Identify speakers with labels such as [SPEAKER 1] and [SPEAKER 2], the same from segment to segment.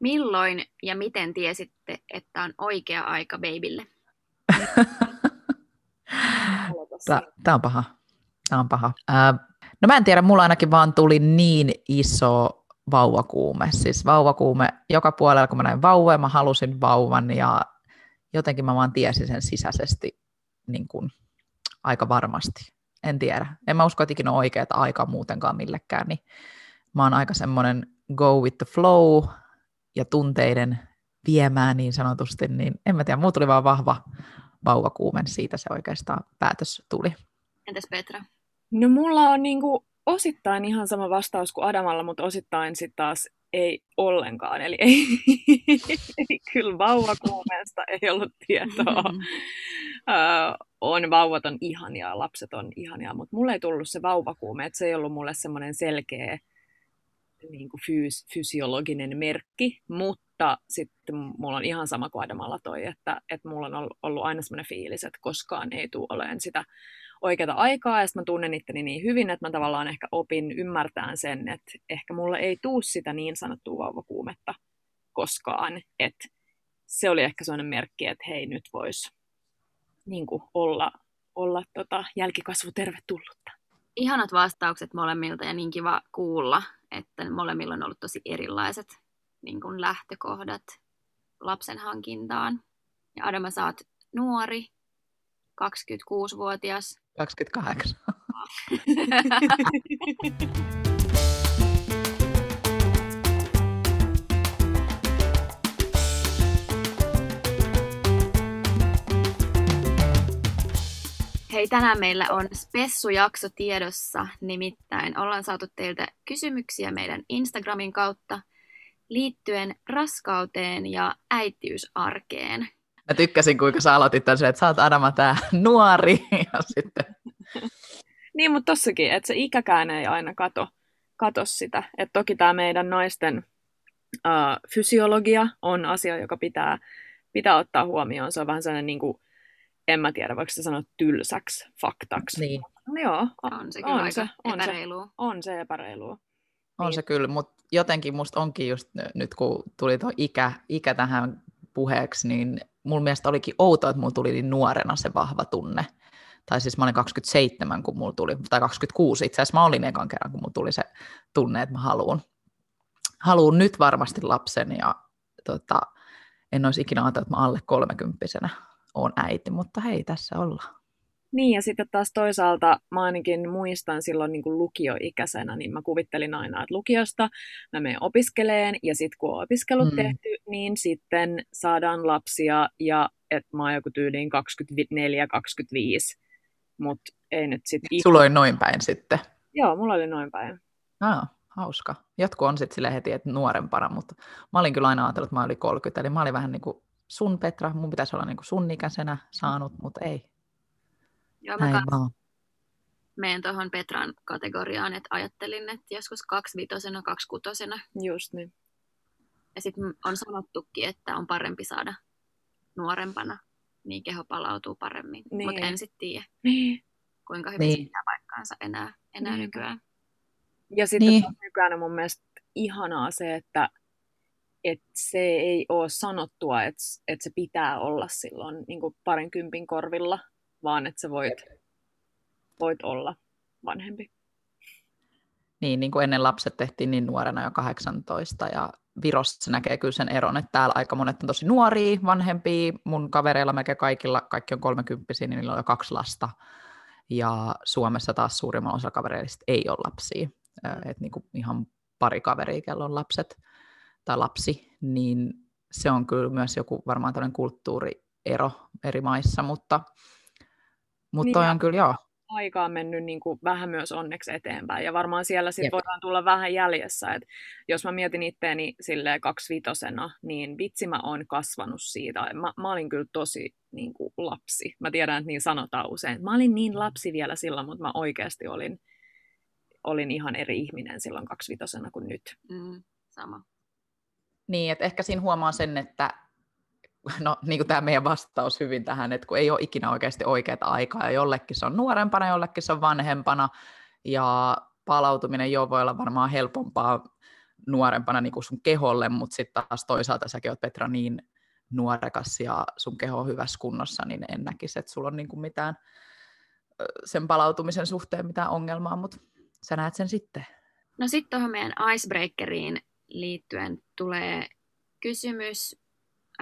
[SPEAKER 1] Milloin ja miten tiesitte, että on oikea aika babylle?
[SPEAKER 2] Tämä on paha. Tämä on paha. Ää, no mä en tiedä, mulla ainakin vaan tuli niin iso vauvakuume. Siis vauvakuume joka puolella, kun mä näin vauvoja, mä halusin vauvan ja jotenkin mä vaan tiesin sen sisäisesti niin kuin, aika varmasti. En tiedä. En mä usko, että ikinä on oikeaa aikaa muutenkaan millekään, niin mä oon aika semmoinen go with the flow ja tunteiden viemään niin sanotusti, niin en mä tiedä, muu tuli vaan vahva vauvakuumen, siitä se oikeastaan päätös tuli.
[SPEAKER 1] Entäs Petra?
[SPEAKER 3] No mulla on niinku osittain ihan sama vastaus kuin Adamalla, mutta osittain sitten taas ei ollenkaan. Eli ei, ei kyllä vauvakuumeesta ei ollut tietoa. Mm-hmm. on vauvat on ihania, lapset on ihania, mutta mulle ei tullut se vauvakuume, että se ei ollut mulle semmoinen selkeä niin kuin fyys, fysiologinen merkki, mutta sitten mulla on ihan sama kuin Adamalla toi, että, että mulla on ollut, aina semmoinen fiilis, että koskaan ei tule olemaan sitä oikeata aikaa, ja sitten mä tunnen itteni niin hyvin, että mä tavallaan ehkä opin ymmärtämään sen, että ehkä mulle ei tuu sitä niin sanottua vauvakuumetta koskaan, että se oli ehkä sellainen merkki, että hei, nyt voisi niin olla, olla tota, jälkikasvu tervetullutta.
[SPEAKER 1] Ihanat vastaukset molemmilta ja niin kiva kuulla, että molemmilla on ollut tosi erilaiset niin kuin lähtökohdat lapsen hankintaan. Ja Adama, sä oot nuori, 26-vuotias.
[SPEAKER 2] 28.
[SPEAKER 1] Hei, tänään meillä on spessujakso tiedossa, nimittäin ollaan saatu teiltä kysymyksiä meidän Instagramin kautta liittyen raskauteen ja äitiysarkeen.
[SPEAKER 2] Mä tykkäsin, kuinka sä aloitit tämän, että sä oot Adama tää nuori. Ja sitten...
[SPEAKER 3] niin, mutta tossakin, että se ikäkään ei aina kato, kato sitä. Että toki tämä meidän naisten uh, fysiologia on asia, joka pitää, pitää ottaa huomioon. Se on vähän sellainen, niin kuin, en mä tiedä, voiko se sanoa tylsäksi faktaksi.
[SPEAKER 2] Niin.
[SPEAKER 3] No joo,
[SPEAKER 1] on, on se kyllä on aika se, on epäreilua. Se,
[SPEAKER 3] on se epäreilua.
[SPEAKER 2] On niin. se kyllä, mutta jotenkin musta onkin just nyt, kun tuli tuo ikä, ikä tähän puheeksi, niin mulla mielestä olikin outoa, että mulla tuli niin nuorena se vahva tunne. Tai siis mä olin 27, kun mulla tuli, tai 26 itse asiassa mä olin ekan kerran, kun mulla tuli se tunne, että mä haluan, haluan nyt varmasti lapsen ja tota, en olisi ikinä ajatellut, että mä alle kolmekymppisenä on äiti, mutta hei, tässä ollaan.
[SPEAKER 3] Niin, ja sitten taas toisaalta mä ainakin muistan silloin niin kuin lukioikäisenä, niin mä kuvittelin aina, että lukiosta mä menen opiskeleen, ja sitten kun on opiskelut mm. tehty, niin sitten saadaan lapsia, ja että mä oon joku tyyliin 24-25, mutta ei nyt sitten...
[SPEAKER 2] Sulla oli noin päin sitten?
[SPEAKER 3] Joo, mulla oli noin päin.
[SPEAKER 2] Ah, hauska. Jotkut on sitten sille heti, että nuorempana, mutta mä olin kyllä aina ajatellut, että mä olin 30, eli mä olin vähän niin kuin sun Petra, mun pitäisi olla niin kuin sun ikäisenä saanut, mutta ei,
[SPEAKER 1] Joo, mä vaan. menen tuohon Petran kategoriaan, että ajattelin, että joskus kaksivitosena, kaksikutosena.
[SPEAKER 3] Just niin.
[SPEAKER 1] Ja sitten on sanottukin, että on parempi saada nuorempana, niin keho palautuu paremmin. Niin. Mutta en sitten tiedä, niin. kuinka hyvin niin. se pitää paikkaansa enää, enää niin. nykyään.
[SPEAKER 3] Ja sitten niin. nykyään on mun mielestä ihanaa se, että et se ei ole sanottua, että et se pitää olla silloin niin parinkympin korvilla, vaan että sä voit, voit olla vanhempi.
[SPEAKER 2] Niin, niin kuin ennen lapset tehtiin niin nuorena jo 18 ja Virossa se näkee kyllä sen eron, että täällä aika monet on tosi nuoria, vanhempia. Mun kavereilla melkein kaikilla, kaikki on 30 niin niillä on jo kaksi lasta. Ja Suomessa taas suurimman osa kavereista ei ole lapsia. Et niin kuin ihan pari kaveria, kello on lapset tai lapsi, niin se on kyllä myös joku varmaan tällainen kulttuuriero eri maissa, mutta mutta niin toi on kyllä joo.
[SPEAKER 3] Aika on mennyt niin kuin vähän myös onneksi eteenpäin ja varmaan siellä sitten voidaan tulla vähän jäljessä. Et jos mä mietin itteeni sille kaksivitosena, niin vitsi mä oon kasvanut siitä. Mä, mä olin kyllä tosi niin kuin lapsi. Mä tiedän, että niin sanotaan usein. Mä olin niin lapsi vielä silloin, mutta mä oikeasti olin, olin ihan eri ihminen silloin kaksivitosena kuin nyt.
[SPEAKER 1] Mm, sama.
[SPEAKER 2] Niin, että ehkä siinä huomaa sen, että no niin kuin tämä meidän vastaus hyvin tähän, että kun ei ole ikinä oikeasti oikeaa aikaa, ja jollekin se on nuorempana, jollekin se on vanhempana, ja palautuminen jo voi olla varmaan helpompaa nuorempana niin kuin sun keholle, mutta sitten taas toisaalta säkin oot Petra niin nuorekas ja sun keho on hyvässä kunnossa, niin en näkisi, että sulla on niin kuin mitään sen palautumisen suhteen mitään ongelmaa, mutta sä näet sen sitten.
[SPEAKER 1] No sitten tuohon meidän icebreakeriin liittyen tulee kysymys,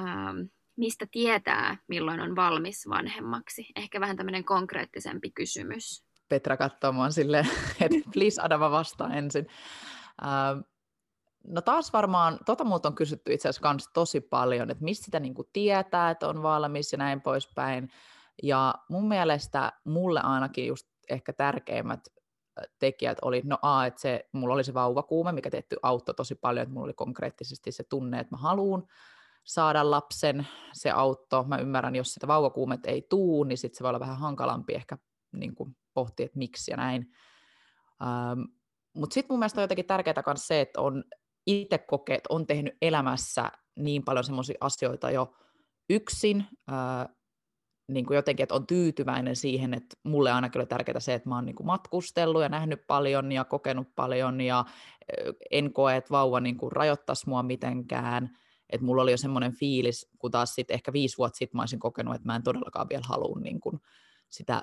[SPEAKER 1] ähm, mistä tietää, milloin on valmis vanhemmaksi? Ehkä vähän tämmöinen konkreettisempi kysymys.
[SPEAKER 2] Petra katsoo mua silleen, että please Adama vastaa ensin. Ähm, no taas varmaan, tota multa on kysytty itse asiassa tosi paljon, että mistä sitä niinku tietää, että on valmis ja näin poispäin. Ja mun mielestä mulle ainakin just ehkä tärkeimmät tekijät oli, no a, että se, mulla oli se vauvakuume, mikä tietty auttoi tosi paljon, että mulla oli konkreettisesti se tunne, että mä haluan saada lapsen, se auttoi. Mä ymmärrän, jos sitä vauvakuumet ei tuu, niin sitten se voi olla vähän hankalampi ehkä niin kuin pohtia, että miksi ja näin. Ähm, Mutta sitten mun mielestä on jotenkin tärkeää myös se, että on itse kokeet, on tehnyt elämässä niin paljon semmoisia asioita jo yksin, äh, niin kuin jotenkin, että on tyytyväinen siihen, että mulle ainakin oli tärkeää se, että mä oon niin kuin matkustellut ja nähnyt paljon ja kokenut paljon ja en koe, että vauva niin kuin rajoittaisi mua mitenkään. Että mulla oli jo semmoinen fiilis, kun taas sitten ehkä viisi vuotta sitten mä olisin kokenut, että mä en todellakaan vielä halua niin kuin sitä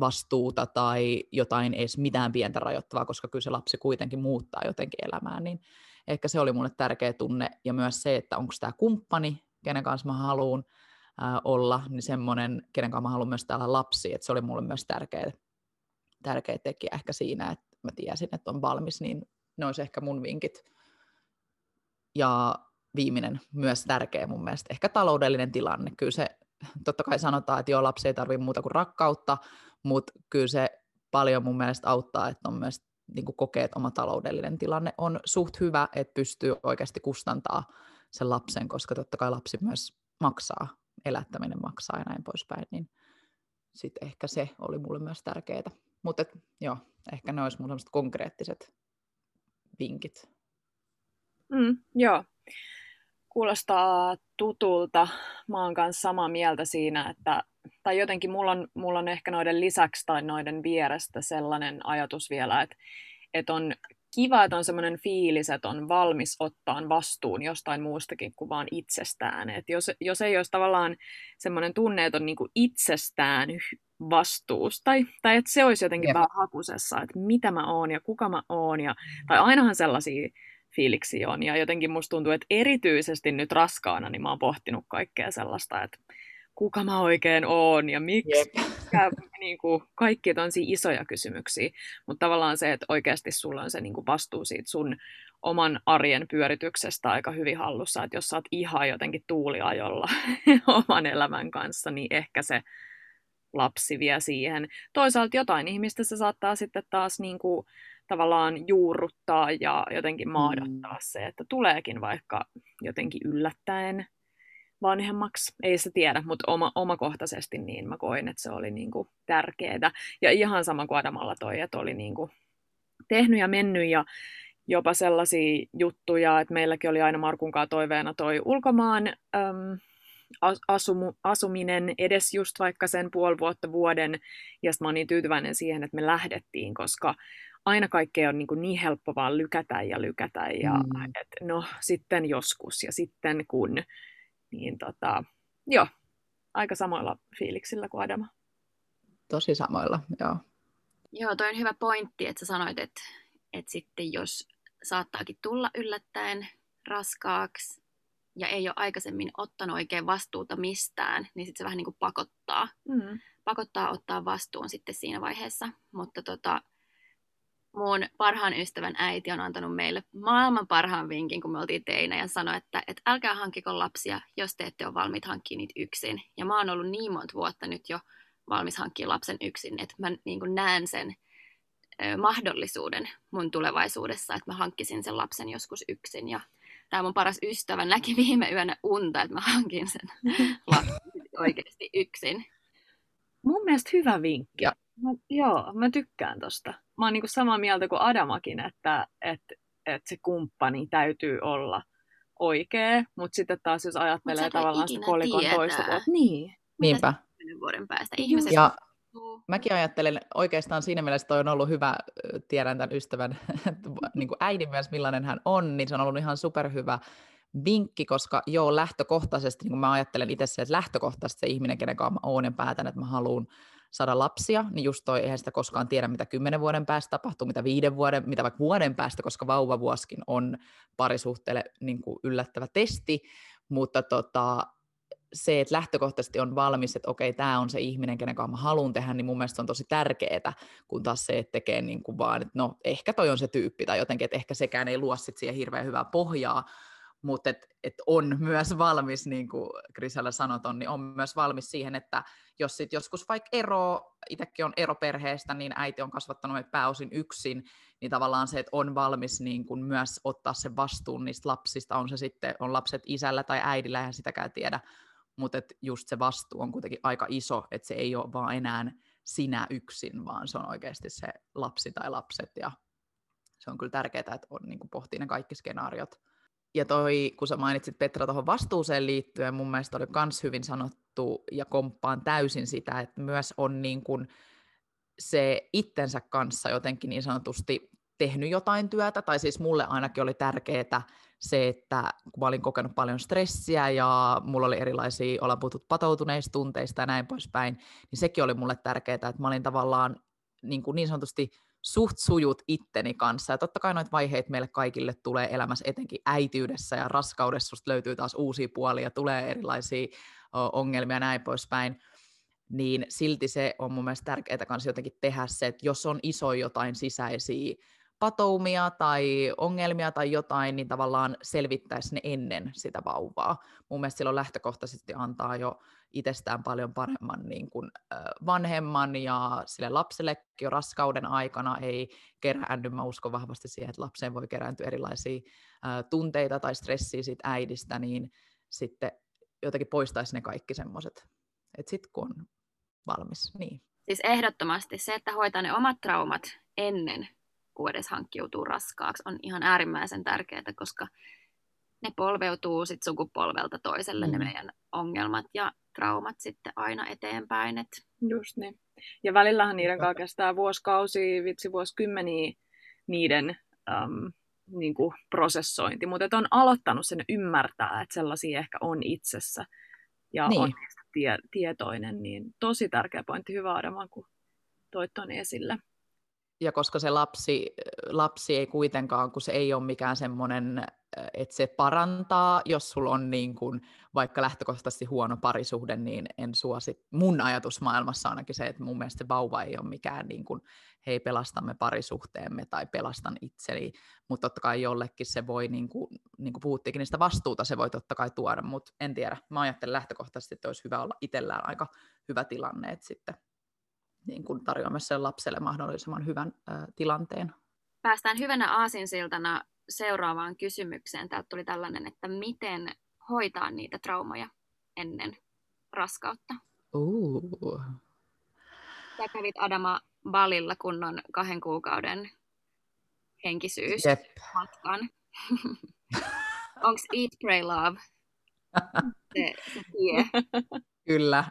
[SPEAKER 2] vastuuta tai jotain edes mitään pientä rajoittavaa, koska kyllä se lapsi kuitenkin muuttaa jotenkin elämää, niin ehkä se oli mulle tärkeä tunne ja myös se, että onko tämä kumppani, kenen kanssa mä haluan, olla, niin semmoinen, kenen kanssa mä haluan myös täällä lapsi, että se oli mulle myös tärkeä, tärkeä tekijä ehkä siinä, että mä tiesin, että on valmis, niin ne olisi ehkä mun vinkit. Ja viimeinen myös tärkeä mun mielestä, ehkä taloudellinen tilanne. Kyllä se, totta kai sanotaan, että joo, lapsi ei tarvitse muuta kuin rakkautta, mutta kyllä se paljon mun mielestä auttaa, että on myös niin kokee, että oma taloudellinen tilanne on suht hyvä, että pystyy oikeasti kustantaa sen lapsen, koska totta kai lapsi myös maksaa elättäminen maksaa ja näin poispäin, niin sitten ehkä se oli mulle myös tärkeää. Mutta joo, ehkä ne olisi mun konkreettiset vinkit.
[SPEAKER 3] Mm, joo, kuulostaa tutulta. Mä oon kanssa samaa mieltä siinä, että tai jotenkin mulla on, mulla on ehkä noiden lisäksi tai noiden vierestä sellainen ajatus vielä, että, että on kiva, että on semmoinen fiilis, että on valmis ottaa vastuun jostain muustakin kuin vaan itsestään. Et jos, jos ei olisi tavallaan semmoinen tunne, että on niinku itsestään vastuus, tai, tai että se olisi jotenkin vähän hakusessa, että mitä mä oon ja kuka mä oon, ja, tai ainahan sellaisia fiiliksi on, ja jotenkin musta tuntuu, että erityisesti nyt raskaana, niin mä oon pohtinut kaikkea sellaista, että kuka mä oikein oon ja miksi. Yep. Ja, niin kuin, kaikki on isoja kysymyksiä, mutta tavallaan se, että oikeasti sulla on se niin kuin vastuu siitä sun oman arjen pyörityksestä aika hyvin hallussa, että jos sä oot ihan jotenkin tuuliajolla oman elämän kanssa, niin ehkä se lapsi vie siihen. Toisaalta jotain ihmistä se saattaa sitten taas niin kuin, tavallaan juurruttaa ja jotenkin maadottaa mm. se, että tuleekin vaikka jotenkin yllättäen vanhemmaksi. Ei se tiedä, mutta oma, omakohtaisesti niin mä koin, että se oli niin kuin tärkeää. Ja ihan sama kuin Adamalla toi, että oli niin kuin tehnyt ja mennyt ja jopa sellaisia juttuja, että meilläkin oli aina Markunkaan toiveena toi ulkomaan äm, asumu, asuminen edes just vaikka sen puoli vuotta vuoden, ja sitten mä oon niin tyytyväinen siihen, että me lähdettiin, koska aina kaikkea on niin, kuin niin helppo vaan lykätä ja lykätä, ja mm. et, no sitten joskus, ja sitten kun, niin tota, joo, aika samoilla fiiliksillä kuin Adama.
[SPEAKER 2] Tosi samoilla, joo.
[SPEAKER 1] Joo, toi on hyvä pointti, että sä sanoit, että, että sitten jos saattaakin tulla yllättäen raskaaksi ja ei ole aikaisemmin ottanut oikein vastuuta mistään, niin sitten se vähän niin kuin pakottaa. Mm. Pakottaa ottaa vastuun sitten siinä vaiheessa. Mutta tota, mun parhaan ystävän äiti on antanut meille maailman parhaan vinkin, kun me oltiin teinä, ja sanoi, että, että älkää hankkiko lapsia, jos te ette ole valmiit hankkimaan niitä yksin. Ja mä oon ollut niin monta vuotta nyt jo valmis hankkia lapsen yksin, että mä niin näen sen ö, mahdollisuuden mun tulevaisuudessa, että mä hankkisin sen lapsen joskus yksin. Ja tämä mun paras ystävä näki viime yönä unta, että mä hankin sen lapsen oikeasti yksin.
[SPEAKER 3] Mun mielestä hyvä vinkki. Ja. Mä, joo, mä tykkään tosta. Mä oon niinku samaa mieltä kuin Adamakin, että, että, että se kumppani täytyy olla oikea, mutta sitten taas jos ajattelee tavallaan sitä kolikon toista puolta, niin.
[SPEAKER 2] Niinpä.
[SPEAKER 1] vuoden päästä ihmiset ja...
[SPEAKER 2] mäkin ajattelen oikeastaan siinä mielessä, toi on ollut hyvä, tiedän tämän ystävän niin kuin äidin myös, millainen hän on, niin se on ollut ihan superhyvä vinkki, koska joo, lähtökohtaisesti, niin kuin mä ajattelen itse se, että lähtökohtaisesti se ihminen, kenen kanssa mä oon ja päätän, että mä haluan saada lapsia, niin just toi, eihän sitä koskaan tiedä, mitä kymmenen vuoden päästä tapahtuu, mitä viiden vuoden, mitä vaikka vuoden päästä, koska vauvavuoskin on parisuhteelle niin kuin yllättävä testi, mutta tota, se, että lähtökohtaisesti on valmis, että okei, tämä on se ihminen, kenen kanssa mä haluan tehdä, niin mun mielestä on tosi tärkeää, kun taas se, että tekee niin kuin vaan, että no ehkä toi on se tyyppi, tai jotenkin, että ehkä sekään ei luo sit siihen hirveän hyvää pohjaa, mutta et, et on myös valmis, niin kuin Krisellä sanoton, niin on myös valmis siihen, että jos sit joskus vaikka ero, itsekin on eroperheestä, niin äiti on kasvattanut meitä pääosin yksin, niin tavallaan se, että on valmis niin kuin myös ottaa sen vastuun niistä lapsista, on se sitten, on lapset isällä tai äidillä, eihän sitäkään tiedä, mutta et just se vastuu on kuitenkin aika iso, että se ei ole vaan enää sinä yksin, vaan se on oikeasti se lapsi tai lapset, ja se on kyllä tärkeää, että on, niin pohtii ne kaikki skenaariot, ja toi, kun sä mainitsit Petra tuohon vastuuseen liittyen, mun mielestä oli myös hyvin sanottu ja komppaan täysin sitä, että myös on niin kuin se itsensä kanssa jotenkin niin sanotusti tehnyt jotain työtä, tai siis mulle ainakin oli tärkeää se, että kun mä olin kokenut paljon stressiä ja mulla oli erilaisia, ollaan puhuttu patoutuneista tunteista ja näin poispäin, niin sekin oli mulle tärkeää, että mä olin tavallaan niin, kuin niin sanotusti suht sujut itteni kanssa. Ja totta kai noita vaiheita meille kaikille tulee elämässä, etenkin äityydessä ja raskaudessa susta löytyy taas uusia puolia, tulee erilaisia ongelmia ja näin poispäin. Niin silti se on mun mielestä tärkeää kanssa jotenkin tehdä se, että jos on iso jotain sisäisiä patoumia tai ongelmia tai jotain, niin tavallaan selvittäisi ne ennen sitä vauvaa. Mun mielestä silloin lähtökohtaisesti antaa jo itsestään paljon paremman niin kuin, vanhemman ja sille lapsellekin jo raskauden aikana ei keräänny. Mä uskon vahvasti siihen, että lapseen voi kerääntyä erilaisia tunteita tai stressiä siitä äidistä, niin sitten jotenkin poistaisi ne kaikki semmoiset. Että sitten kun on valmis, niin.
[SPEAKER 1] Siis ehdottomasti se, että hoitaa ne omat traumat ennen kuin edes hankkiutuu raskaaksi, on ihan äärimmäisen tärkeää, koska ne polveutuu sit sukupolvelta toiselle mm. ne meidän ongelmat ja traumat sitten aina eteenpäin. Et...
[SPEAKER 3] Just niin. Ja välillähän niiden kanssa kestää vuosikausia, vitsi vuosikymmeniä niiden um, niin kuin prosessointi, mutta on aloittanut sen ymmärtää, että sellaisia ehkä on itsessä ja niin. on tie- tietoinen, niin tosi tärkeä pointti, hyvä Adama, kun toit ton esille
[SPEAKER 2] ja koska se lapsi, lapsi ei kuitenkaan, kun se ei ole mikään semmoinen, että se parantaa, jos sulla on niin kuin, vaikka lähtökohtaisesti huono parisuhde, niin en suosi. Mun ajatusmaailmassa ainakin se, että mun mielestä se vauva ei ole mikään, niin kuin, hei pelastamme parisuhteemme tai pelastan itseni, mutta totta kai jollekin se voi, niin kuin, niin kuin puhuttiinkin, sitä vastuuta se voi totta kai tuoda, mutta en tiedä. Mä ajattelen lähtökohtaisesti, että olisi hyvä olla itsellään aika hyvä tilanne, että sitten niin kuin tarjoamassa lapselle mahdollisimman hyvän ö, tilanteen.
[SPEAKER 1] Päästään hyvänä aasinsiltana seuraavaan kysymykseen. Täältä tuli tällainen, että miten hoitaa niitä traumaja ennen raskautta?
[SPEAKER 2] Uh.
[SPEAKER 1] Sä kävit Adama Balilla kunnon kahden kuukauden henkisyys Jep. matkan. Onko Eat, Pray, Love se, se tie?
[SPEAKER 2] Kyllä.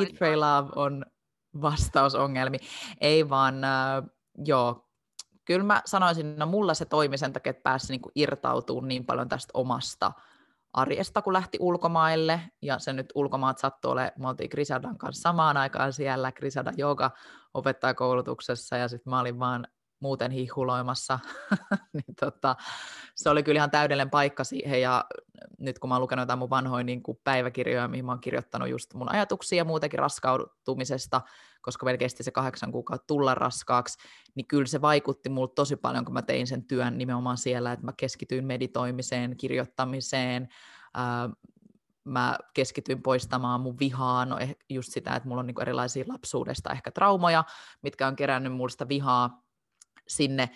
[SPEAKER 2] Eat, Pray, Love on vastaus ongelmiin. Ei vaan, äh, joo, kyllä mä sanoisin, no mulla se toimi sen takia, että pääsi niinku irtautumaan niin paljon tästä omasta arjesta, kun lähti ulkomaille, ja se nyt ulkomaat sattui olemaan, me oltiin Grisadan kanssa samaan aikaan siellä, Grisada joka opettajakoulutuksessa, ja sitten mä olin vaan muuten hihuloimassa, niin tota, se oli kyllä ihan täydellinen paikka siihen, ja nyt kun mä oon lukenut jotain mun vanhoja niin kuin päiväkirjoja, mihin mä oon kirjoittanut just mun ajatuksia muutenkin raskautumisesta, koska kesti se kahdeksan kuukautta tulla raskaaksi, niin kyllä se vaikutti mulle tosi paljon, kun mä tein sen työn nimenomaan siellä, että mä keskityin meditoimiseen, kirjoittamiseen, ää, mä keskityin poistamaan mun vihaa, no eh, just sitä, että mulla on niin erilaisia lapsuudesta ehkä traumoja, mitkä on kerännyt mulle sitä vihaa sinne.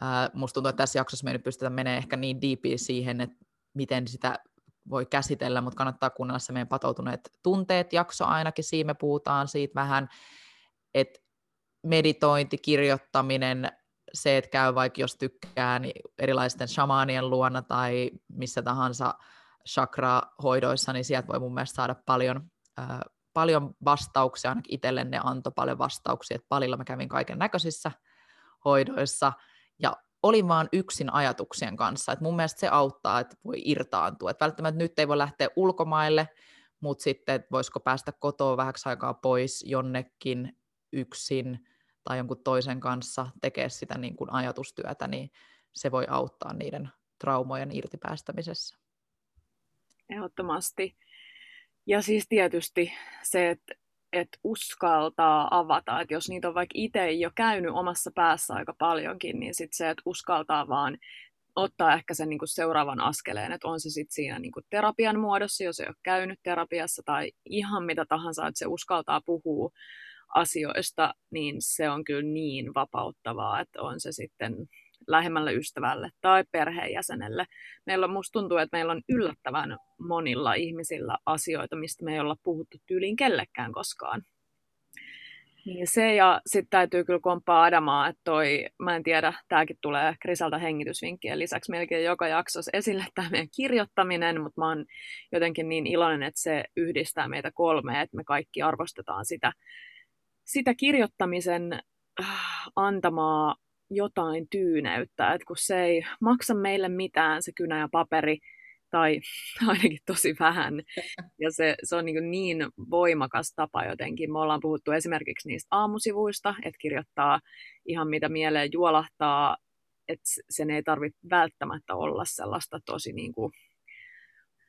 [SPEAKER 2] Ää, musta tuntuu, että tässä jaksossa me ei nyt pystytä menemään ehkä niin deepiin siihen, että miten sitä voi käsitellä, mutta kannattaa kuunnella se meidän patoutuneet tunteet jakso ainakin, siinä me puhutaan siitä vähän, että meditointi, kirjoittaminen, se, että käy vaikka jos tykkää niin erilaisten shamaanien luona tai missä tahansa chakra-hoidoissa, niin sieltä voi mun mielestä saada paljon, äh, paljon vastauksia, ainakin itselle ne antoi paljon vastauksia, että palilla mä kävin kaiken näköisissä hoidoissa, olin vaan yksin ajatuksien kanssa, että mun mielestä se auttaa, että voi irtaantua, että välttämättä nyt ei voi lähteä ulkomaille, mutta sitten, että voisiko päästä kotoa vähäksi aikaa pois jonnekin yksin tai jonkun toisen kanssa tekee sitä niin kuin ajatustyötä, niin se voi auttaa niiden traumojen irtipäästämisessä.
[SPEAKER 3] Ehdottomasti. Ja siis tietysti se, että että uskaltaa avata, että jos niitä on vaikka itse jo käynyt omassa päässä aika paljonkin, niin sitten se, että uskaltaa vaan ottaa ehkä sen niin kuin seuraavan askeleen, että on se sitten siinä niin kuin terapian muodossa, jos ei ole käynyt terapiassa tai ihan mitä tahansa, että se uskaltaa puhua asioista, niin se on kyllä niin vapauttavaa, että on se sitten lähemmälle ystävälle tai perheenjäsenelle. Meillä on, musta tuntuu, että meillä on yllättävän monilla ihmisillä asioita, mistä me ei olla puhuttu tyyliin kellekään koskaan. Niin se ja sitten täytyy kyllä komppaa Adamaa, että toi, mä en tiedä, tämäkin tulee Krisalta hengitysvinkkien lisäksi melkein joka jaksossa esille tämä meidän kirjoittaminen, mutta mä oon jotenkin niin iloinen, että se yhdistää meitä kolme, että me kaikki arvostetaan sitä, sitä kirjoittamisen äh, antamaa jotain tyyneyttä, että kun se ei maksa meille mitään, se kynä ja paperi, tai ainakin tosi vähän. Ja se, se on niin, niin voimakas tapa jotenkin. Me ollaan puhuttu esimerkiksi niistä aamusivuista, että kirjoittaa ihan mitä mieleen juolahtaa, että sen ei tarvitse välttämättä olla sellaista tosi niin kuin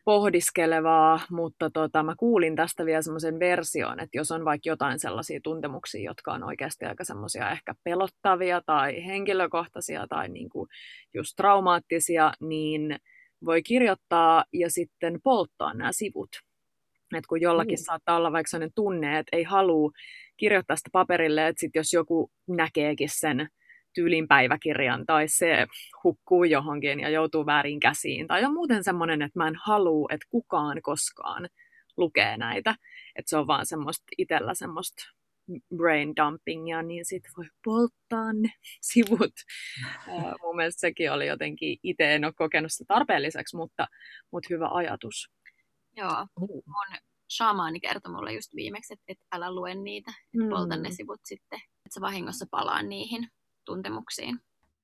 [SPEAKER 3] pohdiskelevaa, mutta tota, mä kuulin tästä vielä semmoisen version, että jos on vaikka jotain sellaisia tuntemuksia, jotka on oikeasti aika semmoisia ehkä pelottavia tai henkilökohtaisia tai niin kuin just traumaattisia, niin voi kirjoittaa ja sitten polttaa nämä sivut. Et kun jollakin mm. saattaa olla vaikka sellainen tunne, että ei halua kirjoittaa sitä paperille, että sit jos joku näkeekin sen tyylin päiväkirjan tai se hukkuu johonkin ja joutuu väärin käsiin. Tai on muuten semmoinen, että mä en halua, että kukaan koskaan lukee näitä. Että se on vaan semmoista itsellä semmoista brain dumpingia, niin sitten voi polttaa ne sivut. Mun mielestä sekin oli jotenkin, itse en ole kokenut sitä tarpeelliseksi, mutta, mutta hyvä ajatus.
[SPEAKER 1] Joo, mun shamaani kertoi mulle just viimeksi, että, että älä lue niitä, että mm. polta ne sivut sitten, että sä vahingossa palaa niihin tuntemuksiin.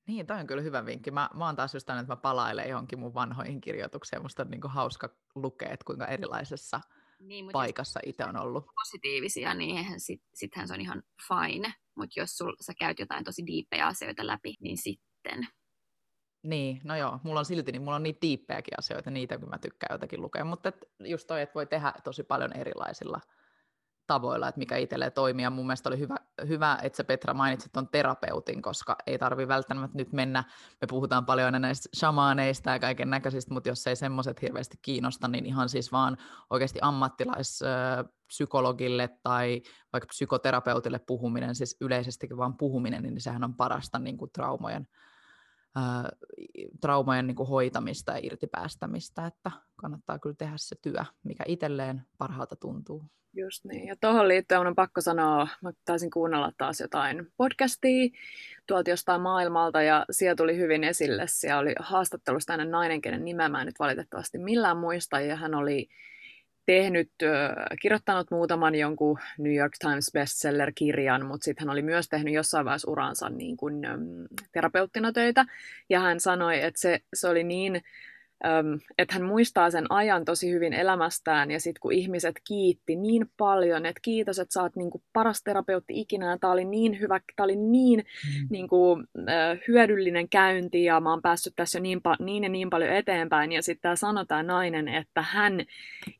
[SPEAKER 2] Niin, toi on kyllä hyvä vinkki. Mä, mä oon taas just aina, että mä palailen johonkin mun vanhoihin kirjoituksiin. Musta on niin hauska lukea, että kuinka erilaisessa niin, paikassa itse on ollut.
[SPEAKER 1] Positiivisia, niin eihän sit, sittenhän se on ihan fine. Mutta jos sul, sä käyt jotain tosi diippejä asioita läpi, niin sitten.
[SPEAKER 2] Niin, no joo, mulla on silti, niin mulla on niitä diippejäkin asioita, niitä kun mä tykkään jotakin lukea. Mutta just toi, että voi tehdä tosi paljon erilaisilla tavoilla, että mikä itselleen toimii. Ja mun mielestä oli hyvä, hyvä että sä Petra mainitsit tuon terapeutin, koska ei tarvi välttämättä nyt mennä, me puhutaan paljon aina näistä shamaaneista ja kaiken näköisistä, mutta jos ei semmoiset hirveästi kiinnosta, niin ihan siis vaan oikeasti ammattilaispsykologille tai vaikka psykoterapeutille puhuminen, siis yleisestikin vaan puhuminen, niin sehän on parasta niin kuin traumojen traumojen niin kuin hoitamista ja irtipäästämistä, että kannattaa kyllä tehdä se työ, mikä itselleen parhaalta tuntuu.
[SPEAKER 3] Just niin. Ja tuohon liittyen on pakko sanoa, mä taisin kuunnella taas jotain podcastia tuolta jostain maailmalta ja siellä tuli hyvin esille. Siellä oli haastattelusta aina nainen, kenen nimeä mä en nyt valitettavasti millään muista ja hän oli tehnyt, kirjoittanut muutaman jonkun New York Times bestseller-kirjan, mutta sitten hän oli myös tehnyt jossain vaiheessa uransa niin kuin, terapeuttina töitä. Ja hän sanoi, että se, se oli niin että hän muistaa sen ajan tosi hyvin elämästään ja sitten kun ihmiset kiitti niin paljon, että kiitos, että sä oot niinku paras terapeutti ikinä, tämä oli niin hyvä, tämä oli niin mm. niinku, hyödyllinen käynti ja mä oon päässyt tässä jo niin, niin ja niin paljon eteenpäin ja sitten tämä sanoo tämä nainen, että hän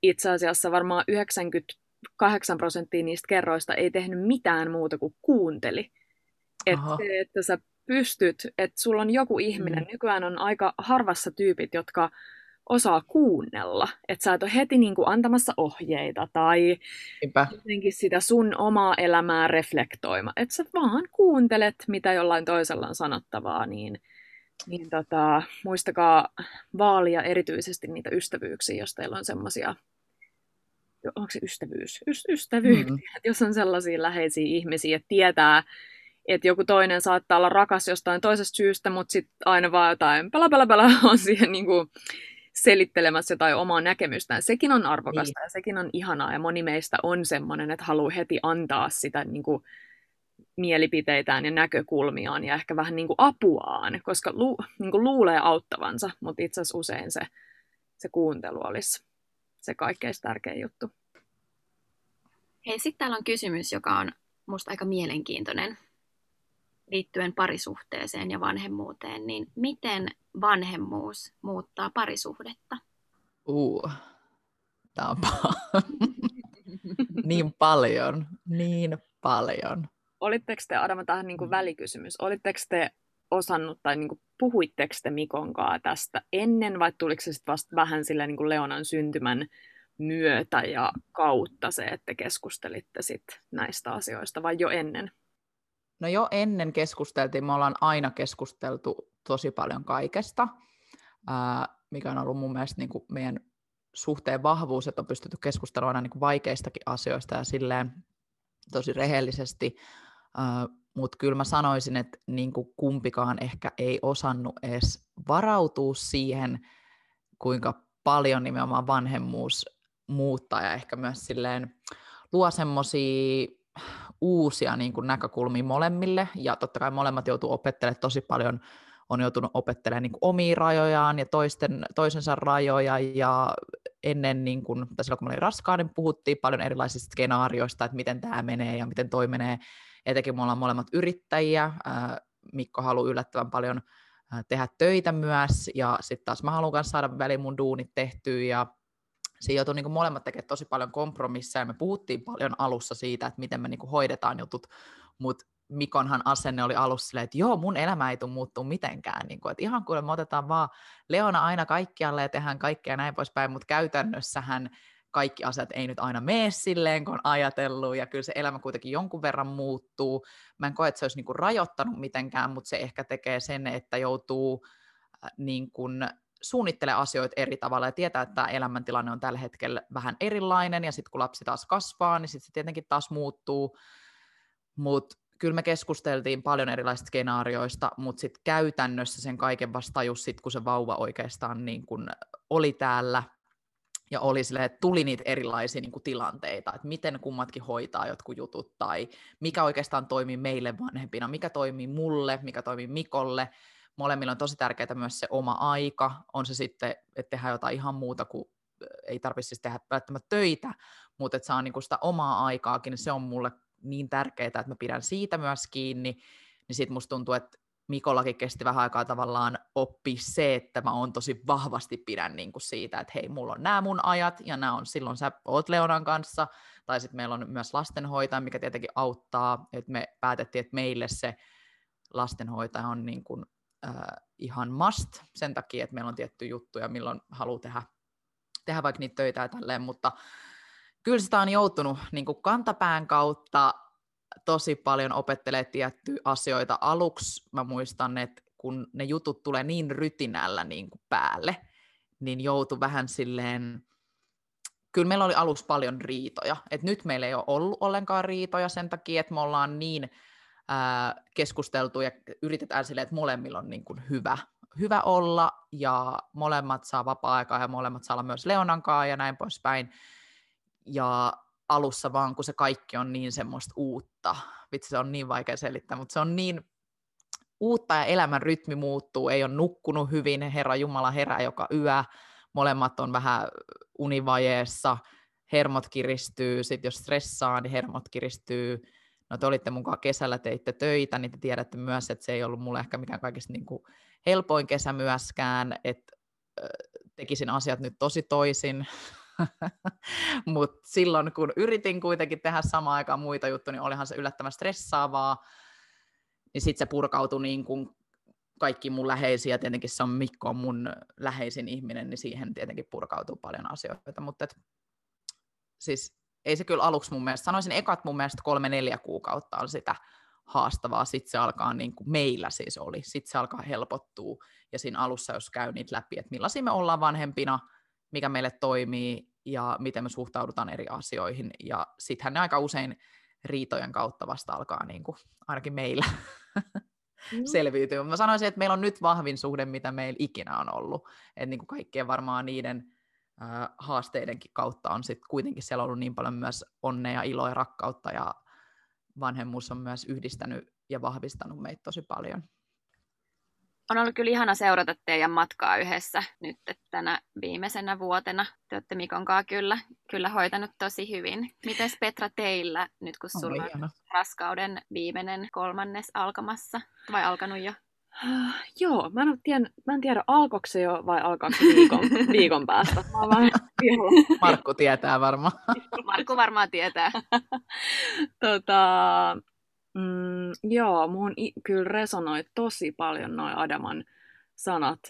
[SPEAKER 3] itse asiassa varmaan 98 prosenttia niistä kerroista ei tehnyt mitään muuta kuin kuunteli. Että, että sä pystyt, että sulla on joku ihminen, mm. nykyään on aika harvassa tyypit, jotka osaa kuunnella, että sä et ole heti niin kuin antamassa ohjeita tai Ipä. jotenkin sitä sun omaa elämää reflektoima, että sä vaan kuuntelet, mitä jollain toisella on sanottavaa, niin, niin tota, muistakaa vaalia erityisesti niitä ystävyyksiä, jos teillä on semmoisia onko se ystävyys? Ys- ystävyyksiä, mm. jos on sellaisia läheisiä ihmisiä, että tietää, että joku toinen saattaa olla rakas jostain toisesta syystä, mutta sitten aina vaan jotain pala pala pala on siihen niin kuin selittelemässä jotain omaa näkemystään. Sekin on arvokasta niin. ja sekin on ihanaa ja moni meistä on semmoinen, että haluaa heti antaa sitä niin kuin, mielipiteitään ja näkökulmiaan ja ehkä vähän niin kuin apuaan, koska lu, niin kuin luulee auttavansa, mutta itse asiassa usein se, se kuuntelu olisi se kaikkein tärkein juttu.
[SPEAKER 1] Hei, sitten täällä on kysymys, joka on musta aika mielenkiintoinen liittyen parisuhteeseen ja vanhemmuuteen, niin miten vanhemmuus muuttaa parisuhdetta?
[SPEAKER 2] Uh, tämä on niin paljon, niin paljon.
[SPEAKER 3] Olitteko te, Adama, tähän niin kuin välikysymys, olitteko te osannut tai niin kuin, puhuitteko te Mikon kanssa tästä ennen vai tuliko se sitten vasta vähän sillä niin kuin Leonan syntymän myötä ja kautta se, että keskustelitte sit näistä asioista vai jo ennen?
[SPEAKER 2] No jo ennen keskusteltiin, me ollaan aina keskusteltu tosi paljon kaikesta, mikä on ollut mun mielestä niin kuin meidän suhteen vahvuus, että on pystytty keskustelemaan aina niin vaikeistakin asioista ja silleen tosi rehellisesti, mutta kyllä mä sanoisin, että niin kuin kumpikaan ehkä ei osannut edes varautua siihen, kuinka paljon nimenomaan vanhemmuus muuttaa ja ehkä myös silleen luo semmoisia uusia niin kuin näkökulmia molemmille, ja totta kai molemmat joutuu opettelemaan tosi paljon, on joutunut opettelemaan niin kuin omia rajojaan ja toisten, toisensa rajoja, ja ennen, niin kuin, tai silloin kun olin raskaan, niin puhuttiin paljon erilaisista skenaarioista, että miten tämä menee ja miten toi menee, etenkin me ollaan molemmat yrittäjiä, Mikko haluaa yllättävän paljon tehdä töitä myös, ja sitten taas mä haluan saada väliin mun duunit tehtyä, ja siinä joutui niin molemmat tekemään tosi paljon kompromisseja, ja me puhuttiin paljon alussa siitä, että miten me niin hoidetaan jutut, mutta Mikonhan asenne oli alussa silleen, että joo, mun elämä ei tule muuttua mitenkään. Niin kuin, että ihan kuin me otetaan vaan Leona aina kaikkialle ja tehdään kaikkea näin poispäin, mutta käytännössähän kaikki asiat ei nyt aina mene silleen, kun on ajatellut, ja kyllä se elämä kuitenkin jonkun verran muuttuu. Mä en koe, että se olisi niin kuin rajoittanut mitenkään, mutta se ehkä tekee sen, että joutuu äh, niin kuin suunnittele asioita eri tavalla ja tietää, että tämä elämäntilanne on tällä hetkellä vähän erilainen ja sitten kun lapsi taas kasvaa, niin sitten se tietenkin taas muuttuu. Mutta kyllä me keskusteltiin paljon erilaisista skenaarioista, mutta sitten käytännössä sen kaiken vasta just sit, kun se vauva oikeastaan niin kun oli täällä ja oli sille, että tuli niitä erilaisia niin tilanteita, että miten kummatkin hoitaa jotkut jutut tai mikä oikeastaan toimii meille vanhempina, mikä toimii mulle, mikä toimii Mikolle, molemmilla on tosi tärkeää myös se oma aika, on se sitten, että tehdään jotain ihan muuta kuin ei tarvitse siis tehdä välttämättä töitä, mutta että saa niinku sitä omaa aikaakin, niin se on mulle niin tärkeää, että mä pidän siitä myös kiinni, niin sitten musta tuntuu, että Mikollakin kesti vähän aikaa tavallaan oppi se, että mä oon tosi vahvasti pidän niin kuin siitä, että hei, mulla on nämä mun ajat, ja nämä on silloin sä oot Leonan kanssa, tai sitten meillä on myös lastenhoitaja, mikä tietenkin auttaa, että me päätettiin, että meille se lastenhoitaja on niin kuin äh, ihan must sen takia, että meillä on tietty juttuja, milloin haluaa tehdä, tehdä vaikka niitä töitä ja tälleen, mutta kyllä sitä on joutunut niin kuin kantapään kautta tosi paljon opettelee tiettyjä asioita. Aluksi mä muistan, että kun ne jutut tulee niin rytinällä niin kuin päälle, niin joutu vähän silleen, kyllä meillä oli aluksi paljon riitoja. Et nyt meillä ei ole ollut ollenkaan riitoja sen takia, että me ollaan niin ää, keskusteltu ja yritetään silleen, että molemmilla on niin kuin hyvä, hyvä olla ja molemmat saa vapaa-aikaa ja molemmat saa olla myös Leonankaa ja näin poispäin. Ja alussa vaan, kun se kaikki on niin semmoista uutta. Vitsi, se on niin vaikea selittää, mutta se on niin uutta ja elämän rytmi muuttuu, ei ole nukkunut hyvin, Herra Jumala herää joka yö, molemmat on vähän univajeessa, hermot kiristyy, sitten jos stressaa, niin hermot kiristyy, no te olitte mukaan kesällä, teitte töitä, niin te tiedätte myös, että se ei ollut mulle ehkä mikään kaikista niin kuin helpoin kesä myöskään, että tekisin asiat nyt tosi toisin, mutta silloin kun yritin kuitenkin tehdä samaan aikaan muita juttuja, niin olihan se yllättävän stressaavaa, niin sitten se purkautui niin kuin kaikki mun läheisiä, tietenkin se on Mikko on mun läheisin ihminen, niin siihen tietenkin purkautuu paljon asioita, mutta siis ei se kyllä aluksi mun mielestä, sanoisin ekat mun mielestä kolme-neljä kuukautta on sitä haastavaa, sitten se alkaa niin kuin meillä siis oli, sitten se alkaa helpottua, ja siinä alussa jos käy niitä läpi, että millaisia me ollaan vanhempina, mikä meille toimii, ja miten me suhtaudutaan eri asioihin, ja sittenhän ne aika usein riitojen kautta vasta alkaa, niin kuin, ainakin meillä. mm. selviytyy. Mä sanoisin, että meillä on nyt vahvin suhde, mitä meillä ikinä on ollut. Että niin kuin kaikkien varmaan niiden äh, haasteidenkin kautta on sitten kuitenkin siellä ollut niin paljon myös onnea, iloa ja rakkautta ja vanhemmuus on myös yhdistänyt ja vahvistanut meitä tosi paljon
[SPEAKER 1] on ollut kyllä ihana seurata teidän matkaa yhdessä nyt tänä viimeisenä vuotena. Te olette Mikon kanssa kyllä, kyllä hoitanut tosi hyvin. Mites Petra teillä, nyt kun sulla on raskauden viimeinen kolmannes alkamassa, vai alkanut jo?
[SPEAKER 3] Uh, joo, mä en, tiedä, mä en tiedä, alkoiko se jo vai alkaako se viikon, viikon päästä. Mä vaan
[SPEAKER 2] Markku tietää varmaan.
[SPEAKER 1] Markku varmaan tietää.
[SPEAKER 3] tota, Mm, joo, muun kyllä resonoi tosi paljon noin Adaman sanat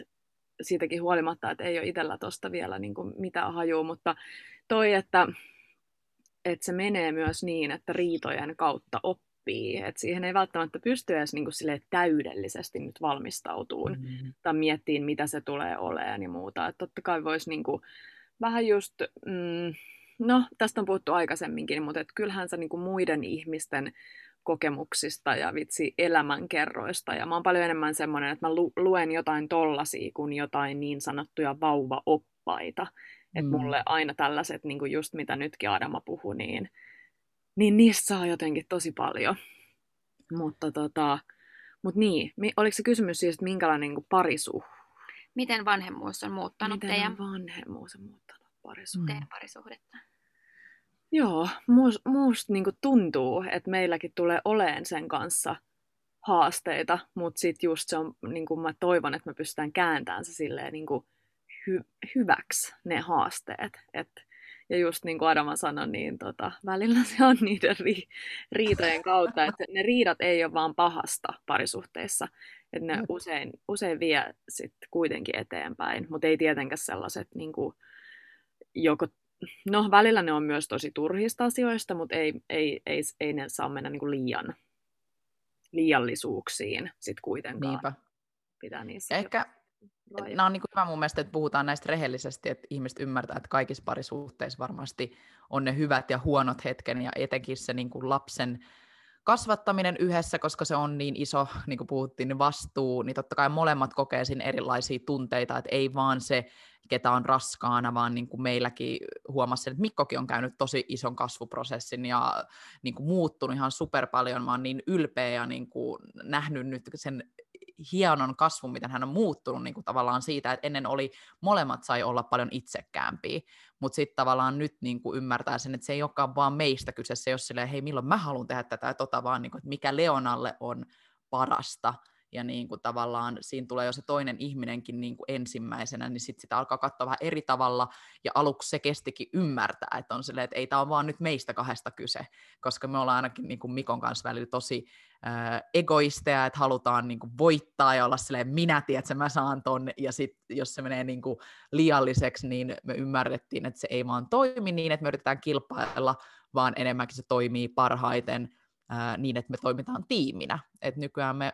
[SPEAKER 3] siitäkin huolimatta, että ei ole itsellä tuosta vielä niin kuin mitään hajua, mutta toi, että, että se menee myös niin, että riitojen kautta oppii, että siihen ei välttämättä pysty edes niin kuin täydellisesti nyt valmistautumaan mm-hmm. tai miettiin, mitä se tulee olemaan ja muuta. Että totta kai voisi niin kuin, vähän just, mm, no tästä on puhuttu aikaisemminkin, mutta että kyllähän se niin kuin muiden ihmisten kokemuksista ja vitsi elämänkerroista. Ja mä oon paljon enemmän semmoinen, että mä lu- luen jotain tollasia kuin jotain niin sanottuja vauvaoppaita. Mm. Että mulle aina tällaiset, niin kuin just mitä nytkin Adama puhui, niin, niin niistä saa jotenkin tosi paljon. Mutta tota, mut niin, oliko se kysymys siis, että minkälainen niin parisuh?
[SPEAKER 1] Miten vanhemmuus on muuttanut
[SPEAKER 3] Miten
[SPEAKER 1] teidän...
[SPEAKER 3] vanhemmuus on muuttanut parisuhdetta?
[SPEAKER 1] Mm. parisuhdetta?
[SPEAKER 3] Joo, musta muust niinku tuntuu, että meilläkin tulee oleen sen kanssa haasteita, mutta sitten just se on, niinku mä toivon, että me pystytään kääntämään se silleen niinku hy- hyväksi ne haasteet. Et, ja just niin kuin Adama sanoi, niin tota, välillä se on niiden ri- riitojen kautta, että ne riidat ei ole vaan pahasta parisuhteissa, että ne usein, usein vie sitten kuitenkin eteenpäin, mutta ei tietenkään sellaiset niin kuin, joko no välillä ne on myös tosi turhista asioista, mutta ei, ei, ei, ei ne saa mennä niin kuin liian liiallisuuksiin sit kuitenkaan.
[SPEAKER 2] Niinpä.
[SPEAKER 3] Pitää niissä
[SPEAKER 2] Ehkä nämä on niin kuin hyvä mun mielestä, että puhutaan näistä rehellisesti, että ihmiset ymmärtää, että kaikissa parisuhteissa varmasti on ne hyvät ja huonot hetken, ja etenkin se niin kuin lapsen kasvattaminen yhdessä, koska se on niin iso, niin kuin puhuttiin, niin vastuu, niin totta kai molemmat kokee siinä erilaisia tunteita, että ei vaan se, ketä on raskaana, vaan niin kuin meilläkin huomasin, että Mikkokin on käynyt tosi ison kasvuprosessin ja niin kuin muuttunut ihan super paljon. Mä oon niin ylpeä ja niin kuin nähnyt nyt sen hienon kasvun, miten hän on muuttunut niin kuin tavallaan siitä, että ennen oli, molemmat sai olla paljon itsekkäämpiä, mutta sitten tavallaan nyt niin kuin ymmärtää sen, että se ei olekaan vaan meistä kyse, se ei ole silleen, hei milloin mä haluan tehdä tätä tota, vaan niin kuin, että mikä Leonalle on parasta, ja niin kuin tavallaan siinä tulee jo se toinen ihminenkin niin kuin ensimmäisenä, niin sitten sitä alkaa katsoa vähän eri tavalla, ja aluksi se kestikin ymmärtää, että on silleen, että ei tämä ole vaan nyt meistä kahdesta kyse, koska me ollaan ainakin niin kuin Mikon kanssa välillä tosi äh, egoisteja, että halutaan niin kuin voittaa ja olla silleen, minä tiedän, että mä saan ton, ja sitten jos se menee niin kuin liialliseksi, niin me ymmärrettiin, että se ei vaan toimi niin, että me yritetään kilpailla, vaan enemmänkin se toimii parhaiten äh, niin, että me toimitaan tiiminä. Et nykyään me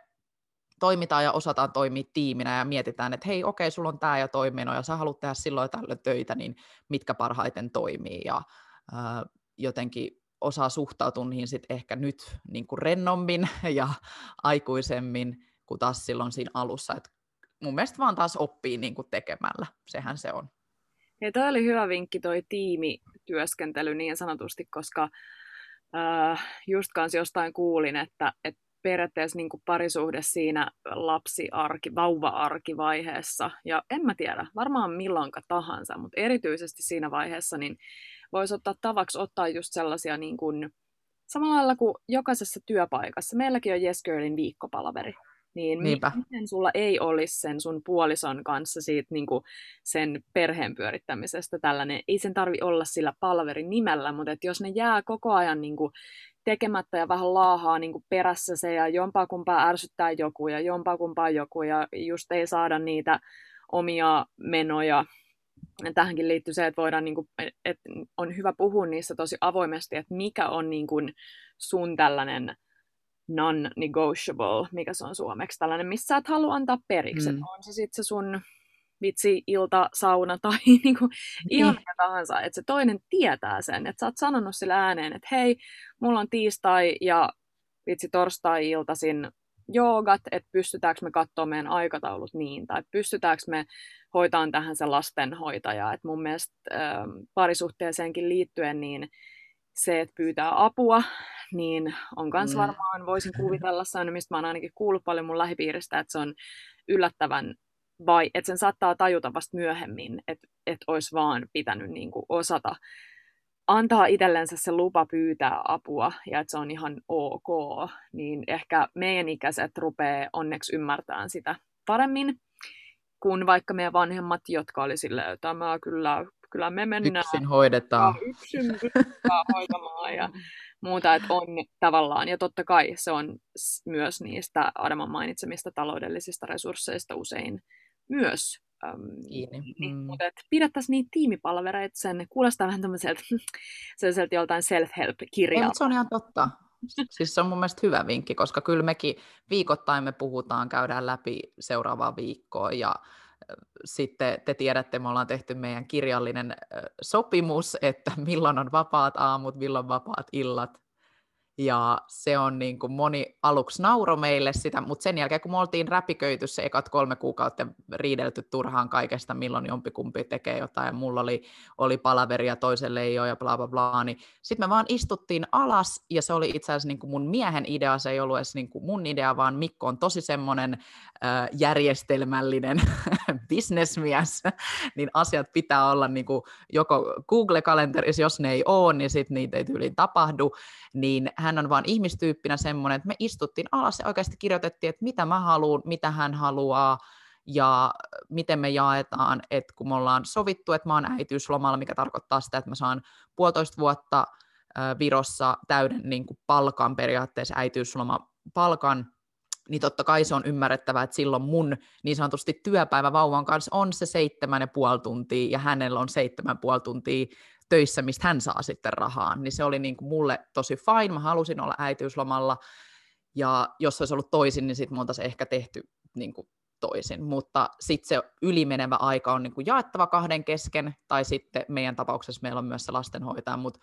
[SPEAKER 2] toimitaan ja osataan toimia tiiminä ja mietitään, että hei, okei, sulla on tämä ja toimeno ja sä haluat tehdä silloin tällöin töitä, niin mitkä parhaiten toimii ja ää, jotenkin osaa suhtautua niihin sitten ehkä nyt niin kuin rennommin ja aikuisemmin kuin taas silloin siinä alussa. Et mun mielestä vaan taas oppii niin kuin tekemällä, sehän se on.
[SPEAKER 3] Ja toi oli hyvä vinkki toi tiimityöskentely niin sanotusti, koska äh, just kanssa jostain kuulin, että, että periaatteessa niin kuin parisuhde siinä lapsiarki, vauva-arkivaiheessa. Ja en mä tiedä, varmaan milloinka tahansa, mutta erityisesti siinä vaiheessa niin voisi ottaa tavaksi ottaa just sellaisia niin kuin, samalla lailla kuin jokaisessa työpaikassa. Meilläkin on Yes Girlin viikkopalaveri. Niin Niinpä. miten sulla ei olisi sen sun puolison kanssa siitä niin kuin sen perheen pyörittämisestä tällainen, ei sen tarvi olla sillä palverin nimellä, mutta että jos ne jää koko ajan niin kuin tekemättä ja vähän laahaa niin kuin perässä se ja jompaa kumpaa ärsyttää joku ja jompaa kumpaa joku ja just ei saada niitä omia menoja. Ja tähänkin liittyy se, että voidaan, niin kuin, että on hyvä puhua niissä tosi avoimesti, että mikä on niin kuin sun tällainen non-negotiable, mikä se on suomeksi, tällainen, missä et halua antaa periksi. Mm. on se sitten se sun vitsi, ilta, sauna tai niinku, ihan mikä tahansa, että se toinen tietää sen, että sä oot sanonut sille ääneen, että hei, mulla on tiistai ja vitsi torstai-iltaisin joogat, että pystytäänkö me katsoa meidän aikataulut niin, tai pystytäänkö me hoitaan tähän se lastenhoitaja. Et mun mielestä äh, parisuhteeseenkin liittyen niin se, että pyytää apua, niin on myös mm. varmaan, voisin kuvitella, se on, mistä mä oon ainakin kuullut paljon mun lähipiiristä, että se on yllättävän vai että sen saattaa tajuta vasta myöhemmin, että, että olisi vaan pitänyt niin kuin osata antaa itsellensä se lupa pyytää apua ja että se on ihan ok, niin ehkä meidän ikäiset rupeaa onneksi ymmärtämään sitä paremmin kuin vaikka meidän vanhemmat, jotka oli silleen, että tämä kyllä, kyllä me mennään.
[SPEAKER 2] Yksin hoidetaan.
[SPEAKER 3] Yksin hoitamaan ja muuta, että on tavallaan, ja totta kai se on myös niistä Adaman mainitsemista taloudellisista resursseista usein myös äm, Niin, mm. Mutta pidettäisiin niitä tiimipalvereita sen, kuulostaa vähän tämmöiseltä, sellaiselta joltain self-help-kirjalta.
[SPEAKER 2] se on ihan totta. Siis se on mun mielestä hyvä vinkki, koska kyllä mekin viikoittain me puhutaan, käydään läpi seuraavaa viikkoa ja sitten te tiedätte, me ollaan tehty meidän kirjallinen sopimus, että milloin on vapaat aamut, milloin vapaat illat, ja se on niin kuin moni aluksi nauro meille sitä, mutta sen jälkeen kun me oltiin räpiköity se ekat kolme kuukautta riidelty turhaan kaikesta, milloin jompikumpi tekee jotain, mulla oli, oli palaveri ja toiselle ei ole ja bla bla bla, niin sitten me vaan istuttiin alas, ja se oli itse asiassa niin kuin mun miehen idea, se ei ollut edes niin kuin mun idea, vaan Mikko on tosi semmoinen äh, järjestelmällinen bisnesmies, niin asiat pitää olla niin kuin joko Google-kalenterissa, jos ne ei ole, niin sitten niitä ei tyyliin tapahdu, niin hän on vaan ihmistyyppinä semmoinen, että me istuttiin alas ja oikeasti kirjoitettiin, että mitä mä haluan, mitä hän haluaa, ja miten me jaetaan, että kun me ollaan sovittu, että mä oon äitiyslomalla, mikä tarkoittaa sitä, että mä saan puolitoista vuotta Virossa täyden niin kuin palkan periaatteessa äitiysloma palkan, niin totta kai se on ymmärrettävää, että silloin mun niin sanotusti työpäivä vauvan kanssa on se seitsemän ja puoli tuntia, ja hänellä on seitsemän puoli tuntia töissä, mistä hän saa sitten rahaa, niin se oli niin kuin mulle tosi fine, mä halusin olla äitiyslomalla, ja jos olisi ollut toisin, niin sitten me ehkä tehty niin kuin toisin, mutta sitten se ylimenevä aika on niin kuin jaettava kahden kesken, tai sitten meidän tapauksessa meillä on myös se lastenhoitaja, mutta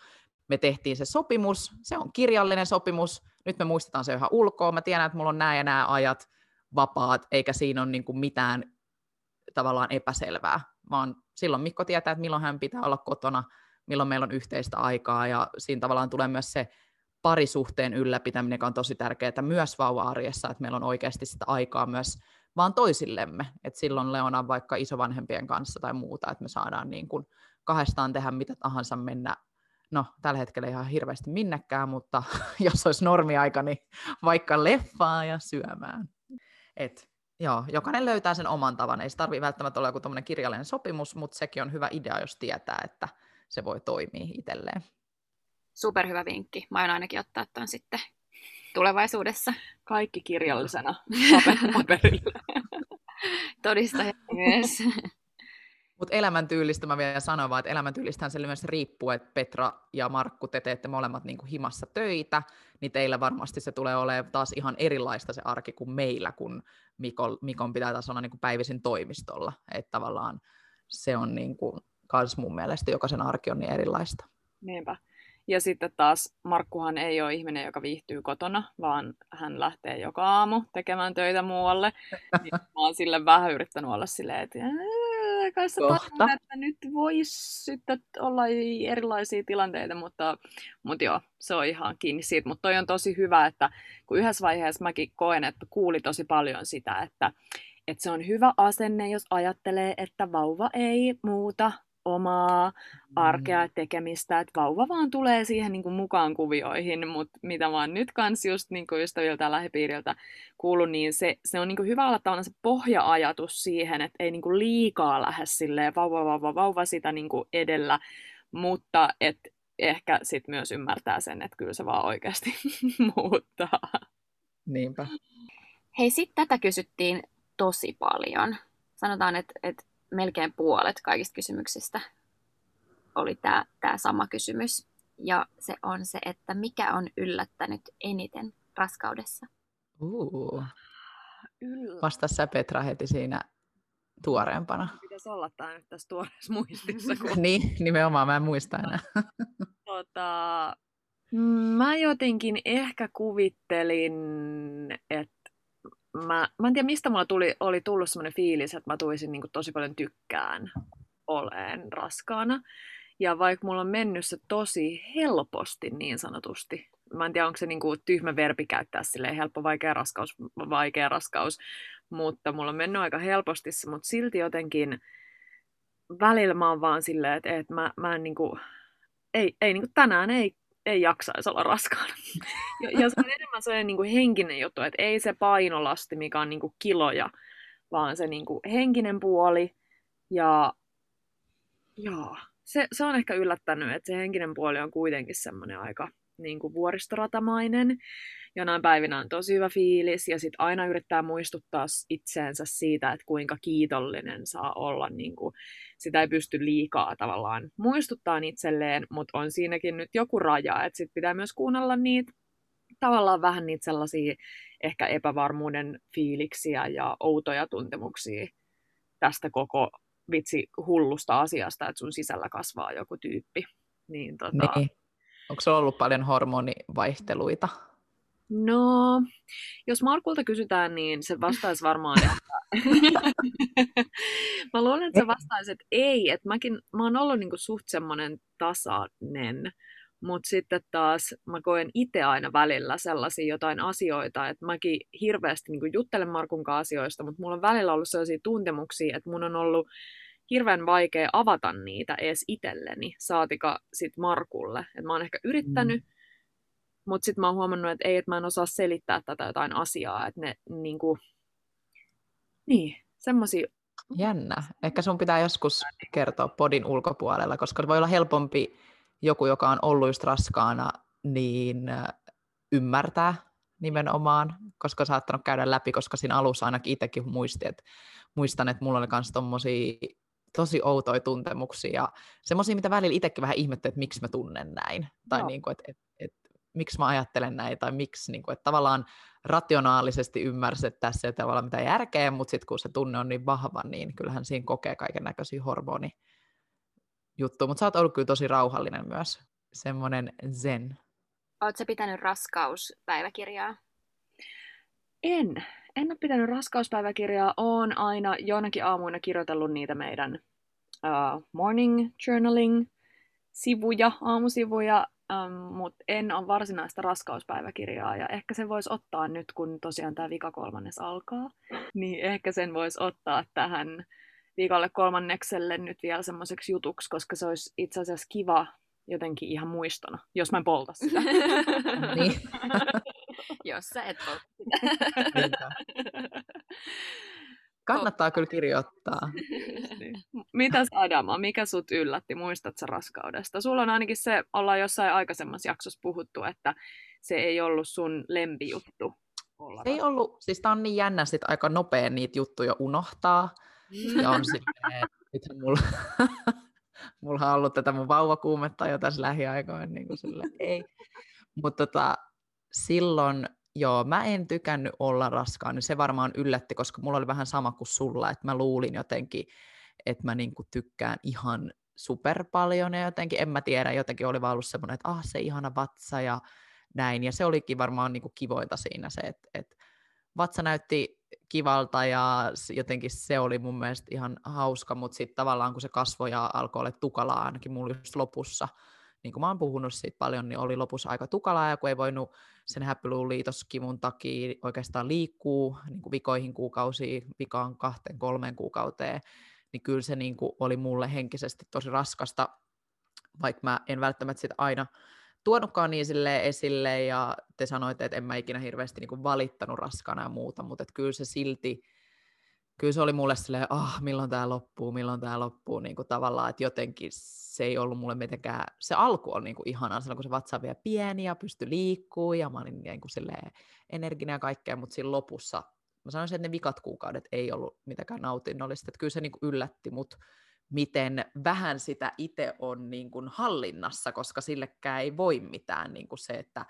[SPEAKER 2] me tehtiin se sopimus, se on kirjallinen sopimus, nyt me muistetaan se ihan ulkoa, mä tiedän, että mulla on nämä ja nämä ajat vapaat, eikä siinä ole niin kuin mitään tavallaan epäselvää, vaan silloin Mikko tietää, että milloin hän pitää olla kotona, milloin meillä on yhteistä aikaa ja siinä tavallaan tulee myös se parisuhteen ylläpitäminen, joka on tosi tärkeää myös vauva-arjessa, että meillä on oikeasti sitä aikaa myös vaan toisillemme, että silloin Leona vaikka isovanhempien kanssa tai muuta, että me saadaan niin kuin kahdestaan tehdä mitä tahansa mennä, no tällä hetkellä ihan hirveästi minnekään, mutta jos olisi normiaika, niin vaikka leffaa ja syömään. Et, joo, jokainen löytää sen oman tavan, ei se tarvitse välttämättä olla joku kirjallinen sopimus, mutta sekin on hyvä idea, jos tietää, että se voi toimia itselleen.
[SPEAKER 1] Superhyvä vinkki. Mä oon ainakin ottaa tämän sitten tulevaisuudessa.
[SPEAKER 3] Kaikki kirjallisena paperilla.
[SPEAKER 1] Todista myös.
[SPEAKER 2] Mutta elämäntyylistä mä vielä sanon vaan, että elämäntyylistähän se myös riippuu, että Petra ja Markku, te teette molemmat niin kuin himassa töitä, niin teillä varmasti se tulee olemaan taas ihan erilaista se arki kuin meillä, kun Mikon, Mikon pitää taas olla niin kuin päivisin toimistolla. Että tavallaan se on niin kuin, kans mun mielestä jokaisen arki on niin erilaista.
[SPEAKER 3] Niinpä. Ja sitten taas Markkuhan ei ole ihminen, joka viihtyy kotona, vaan hän lähtee joka aamu tekemään töitä muualle. niin mä oon sille vähän yrittänyt olla silleen, että kanssa totta, että nyt voisi sitten olla erilaisia tilanteita, mutta, mutta joo, se on ihan kiinni siitä. Mutta toi on tosi hyvä, että kun yhdessä vaiheessa mäkin koen, että kuuli tosi paljon sitä, että, että se on hyvä asenne, jos ajattelee, että vauva ei muuta omaa arkea mm. tekemistä, että vauva vaan tulee siihen niin kuin mukaan kuvioihin, mutta mitä mä oon nyt kans just niin kuin ystäviltä ja lähipiiriltä kuullut, niin se, se on niin kuin hyvä olla tavallaan se pohja-ajatus siihen, että ei niin kuin liikaa lähde silleen vauva, vauva, vauva sitä niin kuin edellä, mutta että ehkä sit myös ymmärtää sen, että kyllä se vaan oikeasti muuttaa.
[SPEAKER 2] Niinpä.
[SPEAKER 1] Hei, sitten tätä kysyttiin tosi paljon. Sanotaan, että, että melkein puolet kaikista kysymyksistä oli tämä, tämä sama kysymys. Ja se on se, että mikä on yllättänyt eniten raskaudessa?
[SPEAKER 2] Uh. Vasta sä Petra heti siinä tuoreempana.
[SPEAKER 3] Pitäisi olla tämä nyt tässä tuoreessa muistissa.
[SPEAKER 2] Kun... niin, nimenomaan mä en muista enää.
[SPEAKER 3] tota, mä jotenkin ehkä kuvittelin, että mä, mä en tiedä mistä mulla tuli, oli tullut semmoinen fiilis, että mä tuisin niin tosi paljon tykkään oleen raskaana. Ja vaikka mulla on mennyt se tosi helposti niin sanotusti, mä en tiedä onko se niin kuin tyhmä verbi käyttää silleen helppo, vaikea raskaus, vaikea raskaus, mutta mulla on mennyt aika helposti se, mutta silti jotenkin välillä mä oon vaan silleen, että, että mä, mä en niin kuin, ei, ei niin kuin tänään ei, ei jaksaisi olla raskaana. Ja, ja se on enemmän sellainen niin kuin henkinen juttu, että ei se painolasti, mikä on niin kuin kiloja, vaan se niin kuin henkinen puoli. Ja joo, se, se on ehkä yllättänyt, että se henkinen puoli on kuitenkin semmoinen aika niin kuin vuoristoratamainen. Jonain päivinä on tosi hyvä fiilis ja sitten aina yrittää muistuttaa itseensä siitä, että kuinka kiitollinen saa olla. Niin kuin, sitä ei pysty liikaa tavallaan muistuttaa itselleen, mutta on siinäkin nyt joku raja, että sitten pitää myös kuunnella niitä tavallaan vähän niitä sellaisia ehkä epävarmuuden fiiliksiä ja outoja tuntemuksia tästä koko vitsi hullusta asiasta, että sun sisällä kasvaa joku tyyppi. Niin, tota...
[SPEAKER 2] niin. Onko se ollut paljon hormonivaihteluita?
[SPEAKER 3] No, jos Markulta kysytään, niin se vastaisi varmaan, että... mä luulen, että se vastaisi, että ei. Että mäkin, mä oon ollut niinku suht semmoinen tasainen, mutta sitten taas mä koen itse aina välillä sellaisia jotain asioita, että mäkin hirveästi niinku juttelen Markun kanssa asioista, mutta mulla on välillä ollut sellaisia tuntemuksia, että mun on ollut hirveän vaikea avata niitä edes itselleni, saatika sit Markulle. Et mä oon ehkä yrittänyt, mm. mutta sitten mä oon huomannut, että ei, että mä en osaa selittää tätä jotain asiaa, että ne niinku, niin, semmosia
[SPEAKER 2] Jännä. Ehkä sun pitää joskus kertoa podin ulkopuolella, koska voi olla helpompi joku, joka on ollut just raskaana, niin äh, ymmärtää nimenomaan, koska saattanut käydä läpi, koska siinä alussa ainakin itsekin muisti, että muistan, että mulla oli myös tommosia tosi outoja tuntemuksia ja semmoisia, mitä välillä itsekin vähän ihmettä, että miksi mä tunnen näin, tai niin kuin, että, että, että miksi mä ajattelen näin, tai miksi, niin kuin, että tavallaan rationaalisesti ymmärsi, että tässä ei tavallaan mitään järkeä, mutta sitten kun se tunne on niin vahva, niin kyllähän siinä kokee kaiken näköisiä hormoni juttu, mutta sä oot ollut kyllä tosi rauhallinen myös, semmoinen zen.
[SPEAKER 1] Oletko pitänyt raskauspäiväkirjaa?
[SPEAKER 3] En en ole pitänyt raskauspäiväkirjaa, oon aina jonakin aamuina kirjoitellut niitä meidän uh, morning journaling sivuja, aamusivuja, um, mutta en ole varsinaista raskauspäiväkirjaa ja ehkä sen voisi ottaa nyt, kun tosiaan tämä vika kolmannes alkaa, niin ehkä sen voisi ottaa tähän viikolle kolmannekselle nyt vielä semmoiseksi jutuksi, koska se olisi itse asiassa kiva jotenkin ihan muistona, jos mä en polta sitä.
[SPEAKER 1] niin. jos sä et sitä.
[SPEAKER 2] Kannattaa kyllä kirjoittaa.
[SPEAKER 3] niin. Mitäs Adama, mikä sut yllätti, muistat sä raskaudesta? Sulla on ainakin se, ollaan jossain aikaisemmassa jaksossa puhuttu, että se ei ollut sun lempijuttu.
[SPEAKER 2] Olla ei ollut, siis tää on niin jännä sit aika nopea niitä juttuja unohtaa. Ja on silleen, että mulla mulla on ollut tätä mun vauvakuumetta jo tässä lähiaikoina, niin kuin sille, ei. Mutta tota, silloin, joo, mä en tykännyt olla raskaan, niin se varmaan yllätti, koska mulla oli vähän sama kuin sulla, että mä luulin jotenkin, että mä niinku tykkään ihan super paljon ja jotenkin, en mä tiedä, jotenkin oli vaan ollut semmoinen, että ah, se ihana vatsa ja näin, ja se olikin varmaan niinku kivointa siinä se, että, että vatsa näytti kivalta ja jotenkin se oli mun mielestä ihan hauska, mutta sitten tavallaan kun se kasvoi ja alkoi olla tukalaa ainakin mulla just lopussa, niin kuin mä oon puhunut siitä paljon, niin oli lopussa aika tukalaa ja kun ei voinut sen häppyluun liitoskivun takia oikeastaan liikkuu niin kuin vikoihin kuukausiin, vikaan kahteen kolmeen kuukauteen, niin kyllä se niin kuin oli mulle henkisesti tosi raskasta, vaikka mä en välttämättä sitä aina tuonutkaan niin esille ja te sanoitte, että en mä ikinä hirveästi niin kuin valittanut raskana ja muuta, mutta että kyllä se silti, kyllä se oli mulle silleen, ah, milloin tämä loppuu, milloin tämä loppuu, niin kuin tavallaan, että jotenkin se ei ollut mulle mitenkään, se alku on niin kuin ihanaa, silloin kun se vatsa on vielä pieni ja pystyi liikkuu ja mä olin niin kuin silleen energinen ja kaikkea, mutta siinä lopussa, mä sanoisin, että ne vikat kuukaudet ei ollut mitenkään nautinnollista, että kyllä se niin kuin yllätti mut miten vähän sitä itse on niin kuin hallinnassa, koska sillekään ei voi mitään. Niin kuin se, että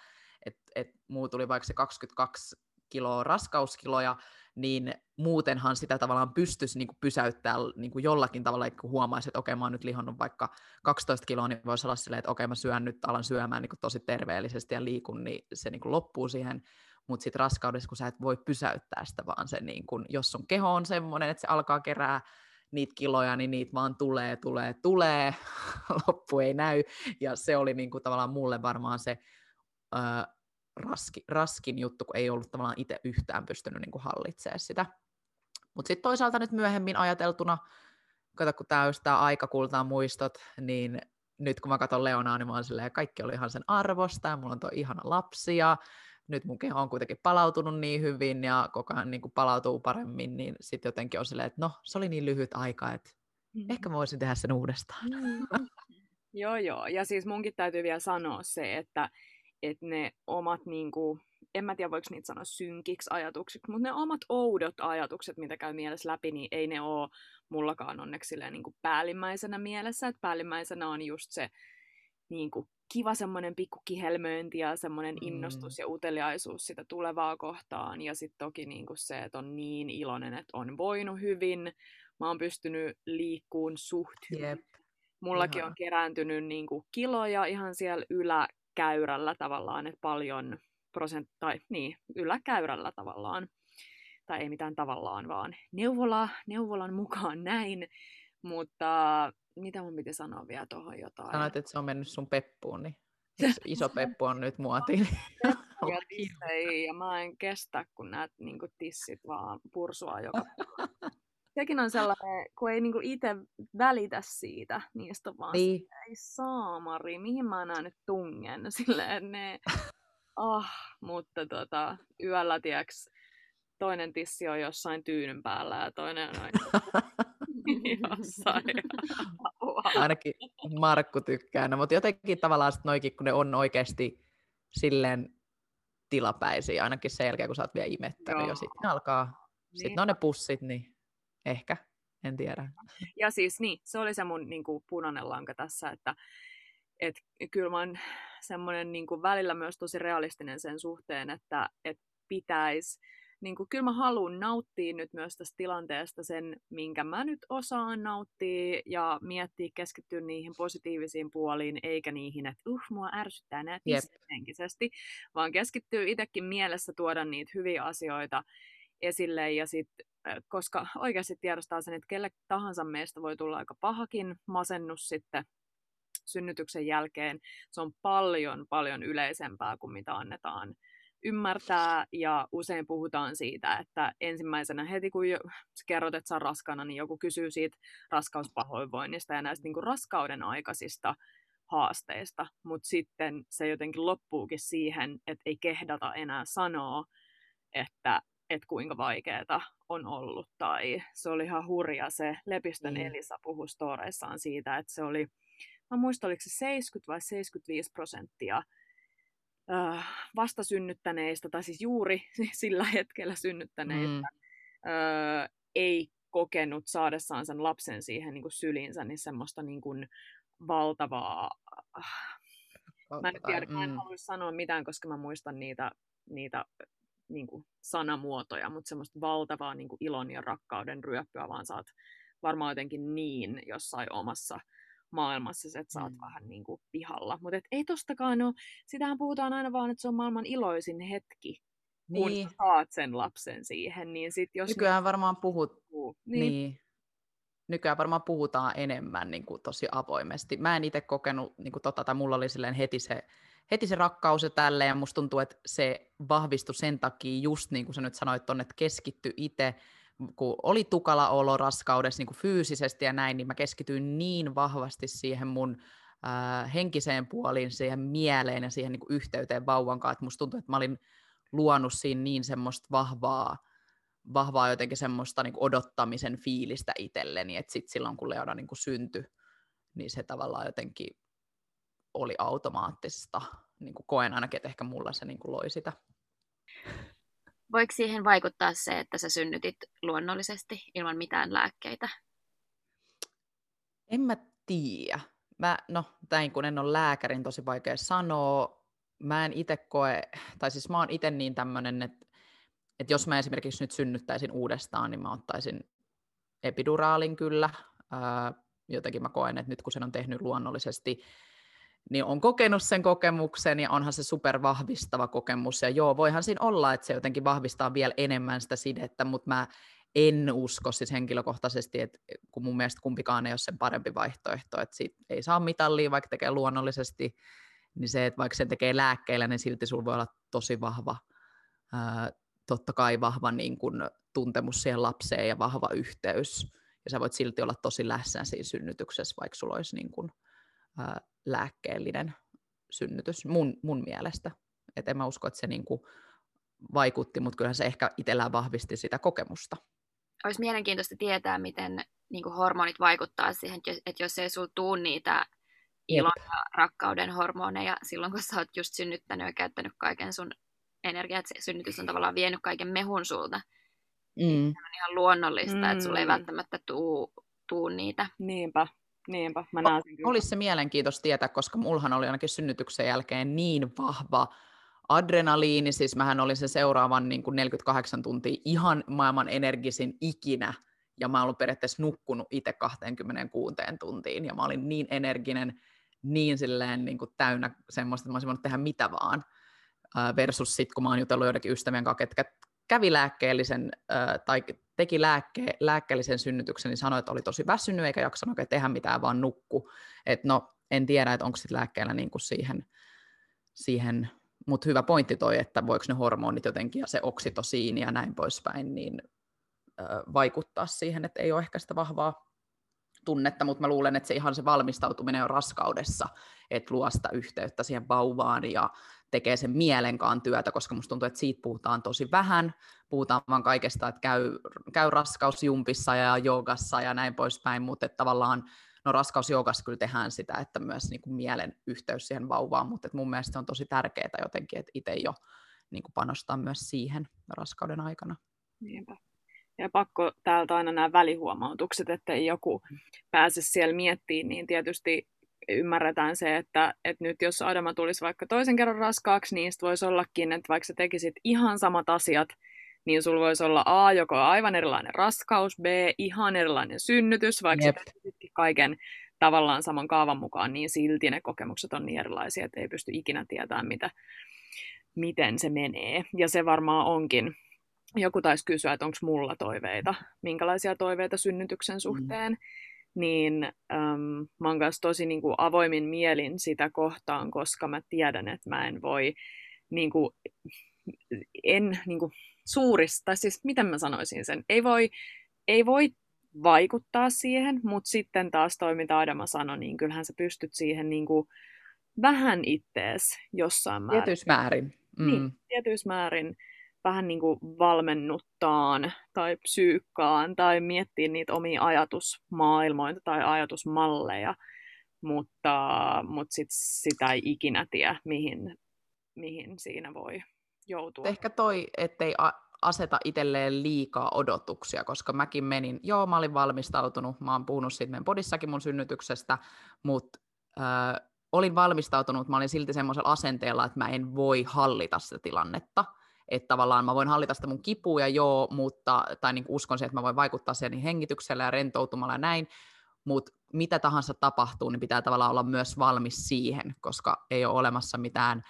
[SPEAKER 2] et, et muu tuli vaikka se 22 kiloa raskauskiloja, niin muutenhan sitä tavallaan pystyisi niin kuin pysäyttämään niin kuin jollakin tavalla, kun huomaisi, että okei, mä oon nyt lihonnut vaikka 12 kiloa, niin voisi olla silleen, että okei, mä syön nyt, alan syömään niin kuin tosi terveellisesti ja liikun, niin se niin kuin loppuu siihen. mutta sitten raskaudessa, kun sä et voi pysäyttää sitä, vaan se niin kun, jos sun keho on semmoinen, että se alkaa kerää niitä kiloja, niin niitä vaan tulee, tulee, tulee, loppu ei näy, ja se oli niin kuin tavallaan mulle varmaan se ö, raski, raskin juttu, kun ei ollut tavallaan itse yhtään pystynyt niin kuin hallitsemaan sitä. Mutta sitten toisaalta nyt myöhemmin ajateltuna, kato kun tämä olisi tämä aikakultaa muistot, niin nyt kun mä katson Leonaa, niin mä oon silleen, kaikki oli ihan sen arvosta, ja mulla on tuo ihana lapsi, ja nyt mun keho on kuitenkin palautunut niin hyvin, ja koko ajan niin kuin palautuu paremmin, niin sitten jotenkin on silleen, että no, se oli niin lyhyt aika, että mm. ehkä mä voisin tehdä sen uudestaan. Mm.
[SPEAKER 3] joo, joo, ja siis munkin täytyy vielä sanoa se, että, että ne omat niin kuin, en mä tiedä voiko niitä sanoa synkiksi ajatuksiksi, mutta ne omat oudot ajatukset, mitä käy mielessä läpi, niin ei ne ole mullakaan onneksi niin kuin päällimmäisenä mielessä, että päällimmäisenä on just se niin kuin kiva semmoinen pikku kihelmöinti ja semmoinen mm. innostus ja uteliaisuus sitä tulevaa kohtaan. Ja sitten toki niin kuin se, että on niin iloinen, että on voinut hyvin. Mä oon pystynyt liikkuun suht hyvin. Yep. Mullakin Ihan. on kerääntynyt niin kuin kiloja ihan siellä yläkäyrällä tavallaan, että paljon prosent, tai niin, yläkäyrällä tavallaan. Tai ei mitään tavallaan, vaan neuvola, neuvolan mukaan näin. Mutta mitä mun piti sanoa vielä tuohon jotain?
[SPEAKER 2] Sanoit, että se on mennyt sun peppuun, niin iso peppu on nyt muotiin.
[SPEAKER 3] ja tissei, ja mä en kestä, kun näet niin tissit vaan pursua joka Sekin on sellainen, kun ei niin itse välitä siitä, niistä vaan niin. Ei saamari, mihin mä näen nyt tungen, silleen ne ah, mutta tota, yöllä tiiäks, toinen tissi on jossain tyynyn päällä ja toinen on jossain.
[SPEAKER 2] Ainakin Markku tykkää, no, mutta jotenkin tavallaan sit noikin, kun ne on oikeasti silleen tilapäisiä, ainakin sen jälkeen, kun sä oot vielä imettänyt Joo. ja sitten alkaa, niin. sitten on ne pussit, niin ehkä, en tiedä.
[SPEAKER 3] Ja siis niin, se oli se mun niin kuin, punainen lanka tässä, että et kyllä mä oon semmoinen niin kuin välillä myös tosi realistinen sen suhteen, että et pitäisi, niin kuin, kyllä mä haluan nauttia nyt myös tästä tilanteesta sen, minkä mä nyt osaan nauttia ja miettiä, keskittyä niihin positiivisiin puoliin, eikä niihin, että uh, mua ärsyttää nämä henkisesti, vaan keskittyy itsekin mielessä tuoda niitä hyviä asioita esille ja sitten koska oikeasti tiedostaa sen, että kelle tahansa meistä voi tulla aika pahakin masennus sitten synnytyksen jälkeen. Se on paljon, paljon yleisempää kuin mitä annetaan ymmärtää ja usein puhutaan siitä, että ensimmäisenä heti kun kerrot, että sä raskana, niin joku kysyy siitä raskauspahoinvoinnista ja näistä niin kuin raskauden aikaisista haasteista, mutta sitten se jotenkin loppuukin siihen, että ei kehdata enää sanoa, että, että kuinka vaikeaa on ollut. Tai se oli ihan hurja se Lepistön mm. Elisa puhui storeissaan siitä, että se oli mä muistan, oliko se 70 vai 75 prosenttia äh, vastasynnyttäneistä, tai siis juuri sillä hetkellä synnyttäneistä, mm. äh, ei kokenut saadessaan sen lapsen siihen niin kuin sylinsä, niin semmoista niin kuin valtavaa... Äh, mä en tiedä, mä en mm. halua sanoa mitään, koska mä muistan niitä, niitä niin kuin sanamuotoja, mutta semmoista valtavaa niin kuin ilon ja rakkauden ryöppyä, vaan saat varmaan jotenkin niin jossain omassa maailmassa, että sä oot mm. vähän niin kuin pihalla. Mutta ei tostakaan ole, sitähän puhutaan aina vaan, että se on maailman iloisin hetki, niin. kun saat sen lapsen siihen. Niin sit jos
[SPEAKER 2] Nykyään varmaan puhut, niin. niin. Nykyään varmaan puhutaan enemmän niin kuin tosi avoimesti. Mä en itse kokenut, niin kuin tota, tai mulla oli silleen heti se, heti se rakkaus ja tälle, ja musta tuntuu, että se vahvistui sen takia just niin kuin sä nyt sanoit tonne, että keskitty itse. Kun oli tukala olo raskaudessa niin kuin fyysisesti ja näin, niin mä keskityin niin vahvasti siihen mun äh, henkiseen puoliin, siihen mieleen ja siihen niin kuin yhteyteen vauvan kanssa, että musta tuntui, että mä olin luonut siinä niin semmoista vahvaa, vahvaa jotenkin semmoista niin odottamisen fiilistä itselleni, että sitten silloin kun Leona niin kuin syntyi, niin se tavallaan jotenkin oli automaattista, niin kuin koen ainakin, että ehkä mulla se niin kuin loi sitä.
[SPEAKER 1] Voiko siihen vaikuttaa se, että sä synnytit luonnollisesti ilman mitään lääkkeitä?
[SPEAKER 2] En mä tiedä. Mä, no, näin kun en ole lääkärin, tosi vaikea sanoa. Mä en itse koe, tai siis mä oon itse niin tämmöinen, että, että jos mä esimerkiksi nyt synnyttäisin uudestaan, niin mä ottaisin epiduraalin kyllä. Ää, jotenkin mä koen, että nyt kun sen on tehnyt luonnollisesti, niin on kokenut sen kokemuksen ja onhan se super vahvistava kokemus. Ja joo, voihan siinä olla, että se jotenkin vahvistaa vielä enemmän sitä sidettä, mutta mä en usko siis henkilökohtaisesti, että kun mun mielestä kumpikaan ei ole sen parempi vaihtoehto, että siitä ei saa mitallia, vaikka tekee luonnollisesti, niin se, että vaikka sen tekee lääkkeillä, niin silti sulla voi olla tosi vahva, ää, totta kai vahva niin kun, tuntemus siihen lapseen ja vahva yhteys, ja sä voit silti olla tosi läsnä siinä synnytyksessä, vaikka sulla olisi niin kun, ää, lääkkeellinen synnytys, mun, mun mielestä. Et en mä usko, että se niin kun, vaikutti, mutta kyllähän se ehkä itsellään vahvisti sitä kokemusta
[SPEAKER 1] olisi mielenkiintoista tietää, miten niin kuin hormonit vaikuttaa siihen, että jos ei sinulla tule niitä ilon ja rakkauden hormoneja silloin, kun sä oot just synnyttänyt ja käyttänyt kaiken sun energiaa, että se synnytys on tavallaan vienyt kaiken mehun sulta. Mm. Niin on ihan luonnollista, mm. että sulla ei välttämättä tuu, tuu niitä.
[SPEAKER 3] Niinpä. Niinpä, mä näen
[SPEAKER 2] sen Olisi se mielenkiintoista tietää, koska mulhan oli ainakin synnytyksen jälkeen niin vahva adrenaliini, siis mähän olin se seuraavan niin kuin 48 tuntia ihan maailman energisin ikinä, ja mä olin periaatteessa nukkunut itse 26 tuntiin, ja mä olin niin energinen, niin silleen niin kuin täynnä semmoista, että mä olisin voinut tehdä mitä vaan, versus sitten kun mä oon jutellut joidenkin ystävien kanssa, ketkä kävi lääkkeellisen tai teki lääkke, lääkkeellisen synnytyksen, niin sanoi, että oli tosi väsynyt eikä jaksanut oikein tehdä mitään, vaan nukku. Et no, en tiedä, että onko sitten lääkkeellä niin kuin siihen, siihen mutta hyvä pointti toi, että voiko ne hormonit jotenkin ja se oksitosiini ja näin poispäin, niin vaikuttaa siihen, että ei ole ehkä sitä vahvaa tunnetta, mutta mä luulen, että se ihan se valmistautuminen on raskaudessa, että luo sitä yhteyttä siihen vauvaan ja tekee sen mielenkaan työtä, koska musta tuntuu, että siitä puhutaan tosi vähän. Puhutaan vaan kaikesta, että käy, käy raskausjumpissa ja joogassa ja näin poispäin, mutta että tavallaan no raskausjoukassa kyllä tehdään sitä, että myös niin kuin mielen yhteys siihen vauvaan, mutta että mun mielestä se on tosi tärkeää jotenkin, että itse jo niin kuin panostaa myös siihen raskauden aikana.
[SPEAKER 3] Niinpä. Ja pakko täältä aina nämä välihuomautukset, että ei joku pääse siellä miettimään, niin tietysti ymmärretään se, että, että nyt jos Adama tulisi vaikka toisen kerran raskaaksi, niin voisi ollakin, että vaikka sä tekisit ihan samat asiat, niin sulla voisi olla A, joko aivan erilainen raskaus, B, ihan erilainen synnytys, vaikka yep. kaiken tavallaan saman kaavan mukaan, niin silti ne kokemukset on niin erilaisia, että ei pysty ikinä tietämään, mitä, miten se menee. Ja se varmaan onkin. Joku taisi kysyä, että onko mulla toiveita, minkälaisia toiveita synnytyksen mm. suhteen. Mm. Niin äm, mä oon kanssa tosi niin kuin, avoimin mielin sitä kohtaan, koska mä tiedän, että mä en voi niin kuin, en niin kuin, suurista, tai siis miten mä sanoisin sen, ei voi, ei voi vaikuttaa siihen, mutta sitten taas toi, mitä Adama sanoi, niin kyllähän sä pystyt siihen niin kuin vähän ittees jossain määrin.
[SPEAKER 2] Tietyssä määrin.
[SPEAKER 3] Mm. Niin, tietyissä määrin vähän niin kuin valmennuttaan tai psyykkaan tai miettiä niitä omia ajatusmaailmoita tai ajatusmalleja, mutta, mutta sit sitä ei ikinä tiedä, mihin, mihin siinä voi joutua.
[SPEAKER 2] Ehkä toi, ettei aseta itselleen liikaa odotuksia, koska mäkin menin, joo mä olin valmistautunut, mä oon puhunut siitä podissakin mun synnytyksestä, mutta äh, olin valmistautunut, mä olin silti semmoisella asenteella, että mä en voi hallita sitä tilannetta, että tavallaan mä voin hallita sitä mun kipuja, joo, mutta, tai niin uskon siihen, että mä voin vaikuttaa siihen niin hengityksellä ja rentoutumalla ja näin, mutta mitä tahansa tapahtuu, niin pitää tavallaan olla myös valmis siihen, koska ei ole olemassa mitään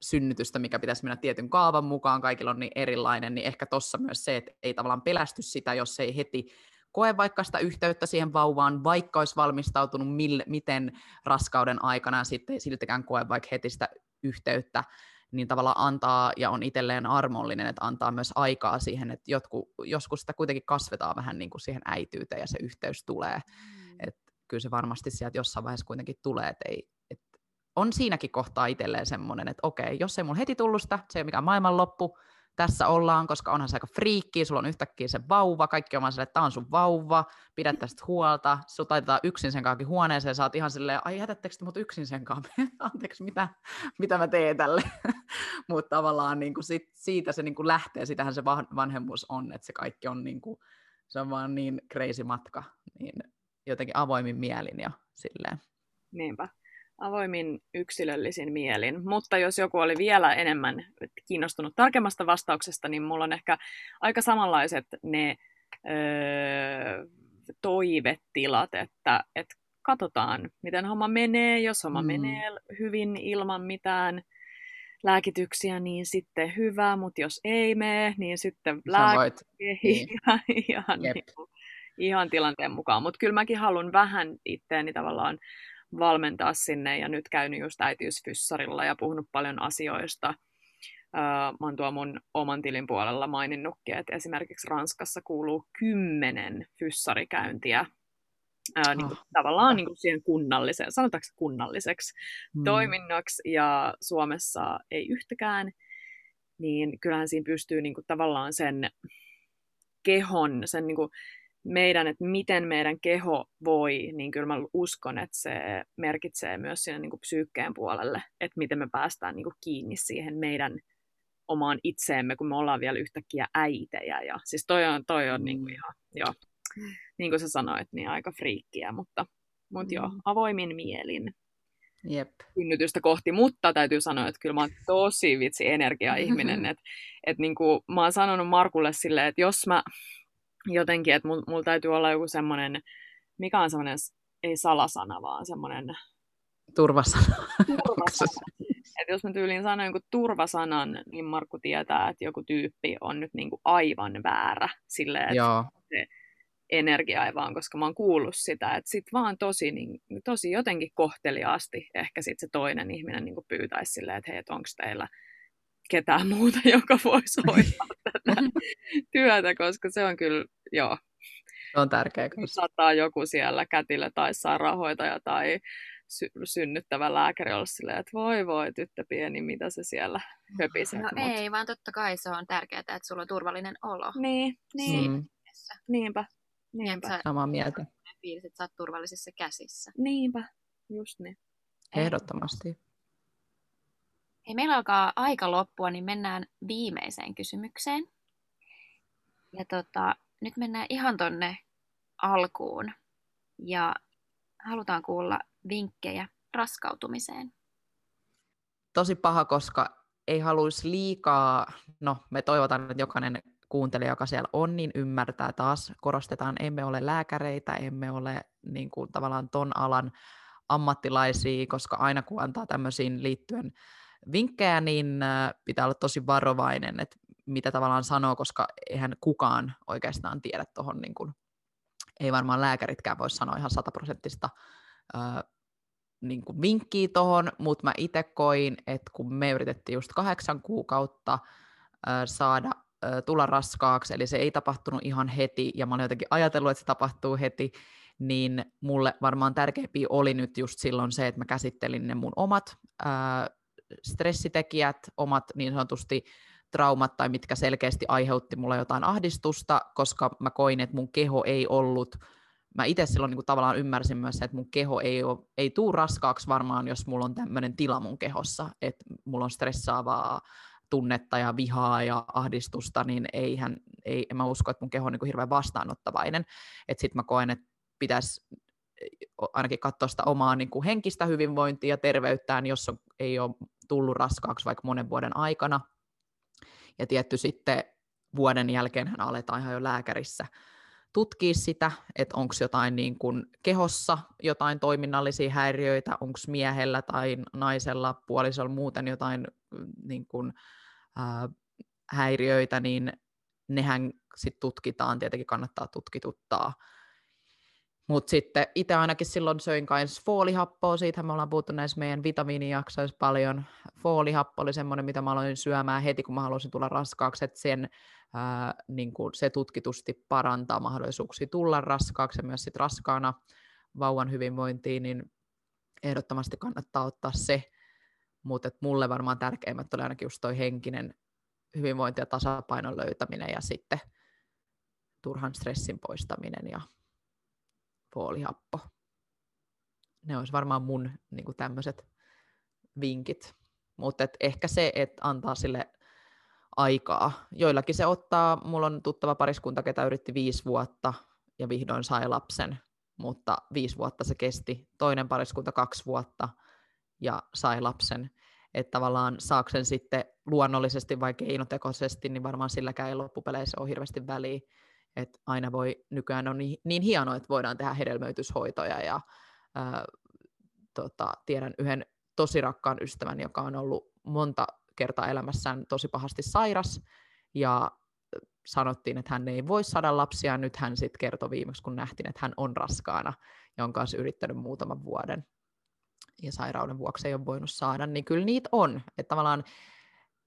[SPEAKER 2] synnytystä, mikä pitäisi mennä tietyn kaavan mukaan, kaikilla on niin erilainen, niin ehkä tuossa myös se, että ei tavallaan pelästy sitä, jos ei heti koe vaikka sitä yhteyttä siihen vauvaan, vaikka olisi valmistautunut mille, miten raskauden aikana sitten ei siltikään koe vaikka heti sitä yhteyttä, niin tavallaan antaa ja on itselleen armollinen, että antaa myös aikaa siihen, että jotku, joskus sitä kuitenkin kasvetaan vähän niin kuin siihen äityyteen ja se yhteys tulee. Mm. että kyllä se varmasti sieltä jossain vaiheessa kuitenkin tulee, että ei, on siinäkin kohtaa itselleen semmoinen, että okei, jos ei mulla heti tullut sitä, se ei ole mikään maailmanloppu, tässä ollaan, koska onhan se aika friikki, sulla on yhtäkkiä se vauva, kaikki on vaan silleen, että tämä on sun vauva, pidä tästä huolta, sun taitetaan yksin sen kaakin huoneeseen, sä oot ihan silleen, ai jätättekö te mut yksin sen anteeksi, mitä, mitä mä teen tälle, mutta tavallaan niin kuin sit, siitä se niin kuin lähtee, sitähän se vanhemmuus on, että se kaikki on niin kuin, se on vaan niin crazy matka, niin jotenkin avoimin mielin ja silleen.
[SPEAKER 3] Niinpä avoimin yksilöllisin mielin. Mutta jos joku oli vielä enemmän kiinnostunut tarkemmasta vastauksesta, niin mulla on ehkä aika samanlaiset ne öö, toivetilat, että, että katsotaan, miten homma menee. Jos homma mm. menee hyvin ilman mitään lääkityksiä, niin sitten hyvä, mutta jos ei mene, niin sitten lääkityksiä niin. ihan, niin kuin, ihan tilanteen mukaan. Mutta kyllä mäkin haluan vähän itteeni tavallaan valmentaa sinne ja nyt käynyt just äitiysfyssarilla ja puhunut paljon asioista. mä oon tuo mun oman tilin puolella maininnutkin, että esimerkiksi Ranskassa kuuluu kymmenen fyssarikäyntiä ää, niin kuin, oh. tavallaan niin kuin siihen kunnalliseen, sanotaanko kunnalliseksi mm. toiminnoksi, ja Suomessa ei yhtäkään, niin kyllähän siinä pystyy niin kuin, tavallaan sen kehon, sen niin kuin, meidän, että miten meidän keho voi, niin kyllä mä uskon, että se merkitsee myös sinne niin kuin psyykkeen puolelle, että miten me päästään niin kuin kiinni siihen meidän omaan itseemme, kun me ollaan vielä yhtäkkiä äitejä. Ja, siis toi on, toi on niin kuin ihan, joo, niin kuin sä sanoit, niin aika friikkiä, mutta, mutta joo, mm. avoimin mielin.
[SPEAKER 2] Jep.
[SPEAKER 3] synnytystä kohti, mutta täytyy sanoa, että kyllä mä oon tosi vitsi energia-ihminen, että et niin kuin, mä oon sanonut Markulle silleen, että jos mä jotenkin, että mulla mul täytyy olla joku semmoinen, mikä on semmoinen, ei salasana, vaan semmoinen...
[SPEAKER 2] Turvasana.
[SPEAKER 3] turvasana. Et jos mä tyyliin sanon jonkun turvasanan, niin Markku tietää, että joku tyyppi on nyt niinku aivan väärä silleen, että
[SPEAKER 2] Joo.
[SPEAKER 3] se energia ei vaan, koska mä oon kuullut sitä, että sit vaan tosi, niin, tosi jotenkin kohteliaasti ehkä sit se toinen ihminen niin pyytäisi silleen, että hei, että onko teillä ketään muuta, joka voisi hoitaa tätä työtä, koska se on kyllä, joo.
[SPEAKER 2] Se on tärkeä.
[SPEAKER 3] Saattaa joku siellä kätillä tai sairaanhoitaja tai sy- synnyttävä lääkäri olla silleen, että voi voi tyttö pieni, mitä se siellä höpisee.
[SPEAKER 1] No mut... ei, vaan totta kai se on tärkeää, että sulla on turvallinen olo.
[SPEAKER 3] Niin, niin. Mm. Niinpä.
[SPEAKER 2] Niinpä. Sä, Samaa mieltä.
[SPEAKER 1] Fiilis, että sä oot turvallisissa käsissä.
[SPEAKER 3] Niinpä, just niin.
[SPEAKER 2] Ehdottomasti.
[SPEAKER 1] Hei, meillä alkaa aika loppua, niin mennään viimeiseen kysymykseen. Ja tota, nyt mennään ihan tonne alkuun. Ja halutaan kuulla vinkkejä raskautumiseen.
[SPEAKER 2] Tosi paha, koska ei haluaisi liikaa, no me toivotaan, että jokainen kuuntelija, joka siellä on, niin ymmärtää taas, korostetaan, emme ole lääkäreitä, emme ole niin kuin, tavallaan ton alan ammattilaisia, koska aina kun antaa tämmöisiin liittyen vinkkejä, niin äh, pitää olla tosi varovainen, että mitä tavallaan sanoo, koska eihän kukaan oikeastaan tiedä tuohon, niin kuin, ei varmaan lääkäritkään voi sanoa ihan sataprosenttista äh, niin kuin vinkkiä tuohon, mutta mä itse koin, että kun me yritettiin just kahdeksan kuukautta äh, saada tulla raskaaksi, eli se ei tapahtunut ihan heti, ja mä olin jotenkin ajatellut, että se tapahtuu heti, niin mulle varmaan tärkeämpi oli nyt just silloin se, että mä käsittelin ne mun omat ää, stressitekijät, omat niin sanotusti traumat tai mitkä selkeästi aiheutti mulle jotain ahdistusta, koska mä koin, että mun keho ei ollut, mä itse silloin niin kuin tavallaan ymmärsin myös, että mun keho ei, ole, ei tuu raskaaksi varmaan, jos mulla on tämmöinen tila mun kehossa, että mulla on stressaavaa tunnetta ja vihaa ja ahdistusta, niin eihän, ei, en mä usko, että mun keho on niin kuin hirveän vastaanottavainen. Että sitten mä koen, että pitäisi ainakin katsoa sitä omaa niin kuin henkistä hyvinvointia ja terveyttään, jos on, ei ole tullut raskaaksi vaikka monen vuoden aikana. Ja tietty sitten vuoden jälkeen hän aletaan ihan jo lääkärissä tutkia sitä, että onko jotain niin kuin kehossa jotain toiminnallisia häiriöitä, onko miehellä tai naisella, puolisolla muuten jotain niin kuin, ää, häiriöitä, niin nehän sitten tutkitaan, tietenkin kannattaa tutkituttaa mutta sitten itse ainakin silloin söin myös foolihappoa, siitä me ollaan puhuttu näissä meidän vitamiinijaksoissa paljon. Foolihappo oli semmoinen, mitä mä aloin syömään heti, kun mä halusin tulla raskaaksi, että sen, ää, niin kuin se tutkitusti parantaa mahdollisuuksia tulla raskaaksi ja myös sit raskaana vauvan hyvinvointiin, niin ehdottomasti kannattaa ottaa se. Mutta mulle varmaan tärkeimmät oli ainakin just toi henkinen hyvinvointi ja tasapainon löytäminen ja sitten turhan stressin poistaminen ja foolihappo. Ne olisi varmaan mun niin tämmöiset vinkit. Mutta ehkä se, että antaa sille aikaa. Joillakin se ottaa, mulla on tuttava pariskunta, ketä yritti viisi vuotta ja vihdoin sai lapsen, mutta viisi vuotta se kesti. Toinen pariskunta kaksi vuotta ja sai lapsen. Että tavallaan saaksen sitten luonnollisesti vai keinotekoisesti, niin varmaan silläkään ei loppupeleissä ole hirveästi väliä että aina voi, nykyään on niin, niin hienoa, että voidaan tehdä hedelmöityshoitoja ja Ää, tota, tiedän yhden tosi rakkaan ystävän, joka on ollut monta kertaa elämässään tosi pahasti sairas, ja sanottiin, että hän ei voi saada lapsia. Nyt hän sitten kertoi viimeksi, kun nähtiin, että hän on raskaana ja on kanssa yrittänyt muutaman vuoden ja sairauden vuoksi ei ole voinut saada, niin kyllä niitä on. Että tavallaan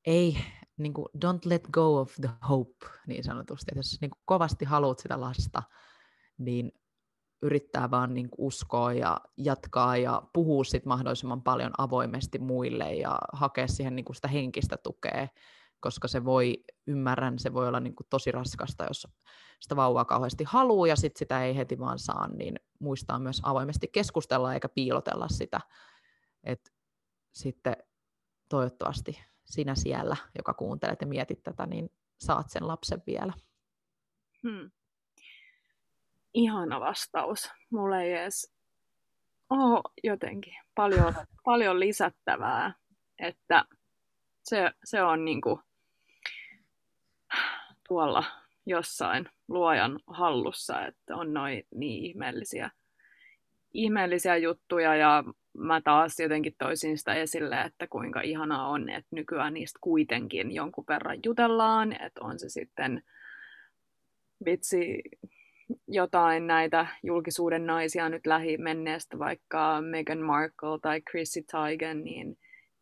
[SPEAKER 2] ei, niin kuin, don't let go of the hope, niin sanotusti. Että jos niin kuin kovasti haluat sitä lasta, niin yrittää vaan niin kuin uskoa ja jatkaa ja puhua sit mahdollisimman paljon avoimesti muille ja hakea siihen niin kuin sitä henkistä tukea, koska se voi, ymmärrän, se voi olla niin kuin tosi raskasta, jos sitä vauvaa kauheasti haluaa ja sitten sitä ei heti vaan saa, niin muistaa myös avoimesti keskustella eikä piilotella sitä. Et sitten toivottavasti sinä siellä, joka kuuntelet ja mietit tätä, niin saat sen lapsen vielä. Hmm.
[SPEAKER 3] Ihana vastaus. Mulla ei edes ole jotenkin paljon, paljon lisättävää, että se, se on niinku tuolla jossain luojan hallussa, että on noin niin ihmeellisiä, ihmeellisiä juttuja ja mä taas jotenkin toisin sitä esille, että kuinka ihanaa on, että nykyään niistä kuitenkin jonkun verran jutellaan, että on se sitten vitsi jotain näitä julkisuuden naisia nyt lähimenneestä, vaikka Meghan Markle tai Chrissy Teigen, niin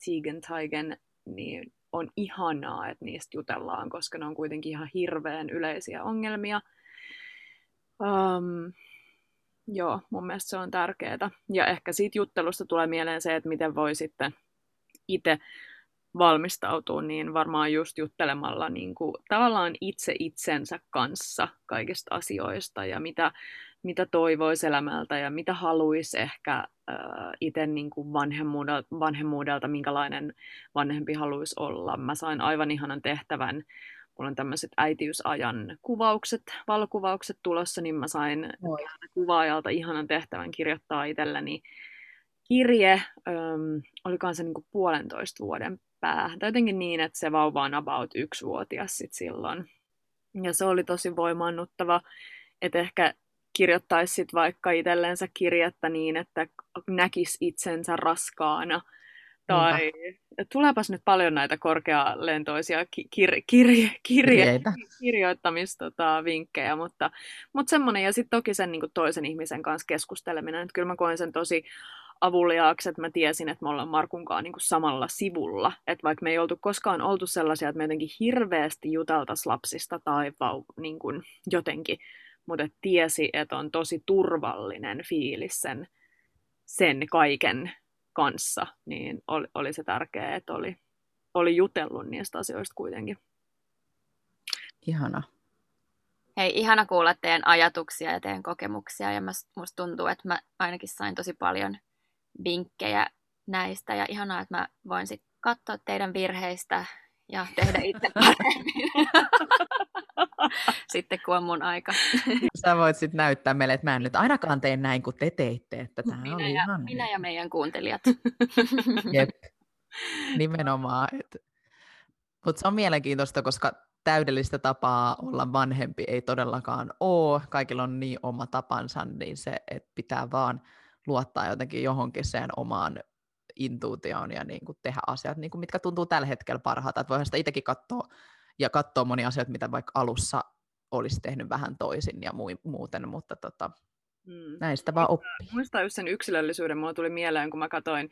[SPEAKER 3] Tegan Teigen, niin on ihanaa, että niistä jutellaan, koska ne on kuitenkin ihan hirveän yleisiä ongelmia. Um, joo, mun mielestä se on tärkeää. Ja ehkä siitä juttelusta tulee mieleen se, että miten voi sitten itse valmistautua, niin varmaan just juttelemalla niin kuin, tavallaan itse itsensä kanssa kaikista asioista ja mitä, mitä toivoisi elämältä ja mitä haluaisi ehkä äh, itse niin kuin vanhemmuudelta, vanhemmuudelta, minkälainen vanhempi haluaisi olla. Mä sain aivan ihanan tehtävän mulla on tämmöiset äitiysajan kuvaukset, valokuvaukset tulossa, niin mä sain Moi. kuvaajalta ihanan tehtävän kirjoittaa itselleni kirje, ähm, olikohan se niinku puolentoista vuoden päähän, tai jotenkin niin, että se vauva on about yksivuotias sit silloin. Ja se oli tosi voimannuttava, että ehkä kirjoittaisi sit vaikka itsellensä kirjettä niin, että näkisi itsensä raskaana, tai Niinpä. tuleepas nyt paljon näitä korkealentoisia kir- kir- kirje- kirjoittamisvinkkejä, tota, mutta, mutta semmoinen, ja sitten toki sen niin toisen ihmisen kanssa keskusteleminen, että kyllä mä koen sen tosi avuliaaksi, että mä tiesin, että me ollaan Markunkaan niin samalla sivulla, että vaikka me ei oltu koskaan oltu sellaisia, että me jotenkin hirveästi juteltaisiin lapsista tai vau, niin kuin jotenkin, mutta et tiesi, että on tosi turvallinen fiilis sen, sen kaiken kanssa, niin oli, oli se tärkeää, että oli, oli jutellut niistä asioista kuitenkin.
[SPEAKER 2] Ihana.
[SPEAKER 1] Hei, ihana kuulla teidän ajatuksia ja teidän kokemuksia, ja musta tuntuu, että mä ainakin sain tosi paljon vinkkejä näistä, ja ihanaa, että mä voin sitten katsoa teidän virheistä ja tehdä itse paremmin. sitten kun on mun aika.
[SPEAKER 2] Sä voit sitten näyttää meille, että mä en nyt ainakaan tee näin kuin te teitte. Että tämä
[SPEAKER 1] minä,
[SPEAKER 2] oli
[SPEAKER 1] ja, ihan... minä ja meidän kuuntelijat.
[SPEAKER 2] Jep, nimenomaan. Mutta se on mielenkiintoista, koska täydellistä tapaa olla vanhempi ei todellakaan ole. Kaikilla on niin oma tapansa, niin se, että pitää vaan luottaa jotenkin johonkin sen omaan intuutioon ja niin kuin tehdä asiat, niin kuin mitkä tuntuu tällä hetkellä parhaalta. Että voihan sitä itsekin katsoa ja katsoa monia asioita, mitä vaikka alussa olisi tehnyt vähän toisin ja muuten, mutta tota, Mm. Näistä vaan oppii.
[SPEAKER 3] Muistan just sen yksilöllisyyden. Mulla tuli mieleen, kun mä katsoin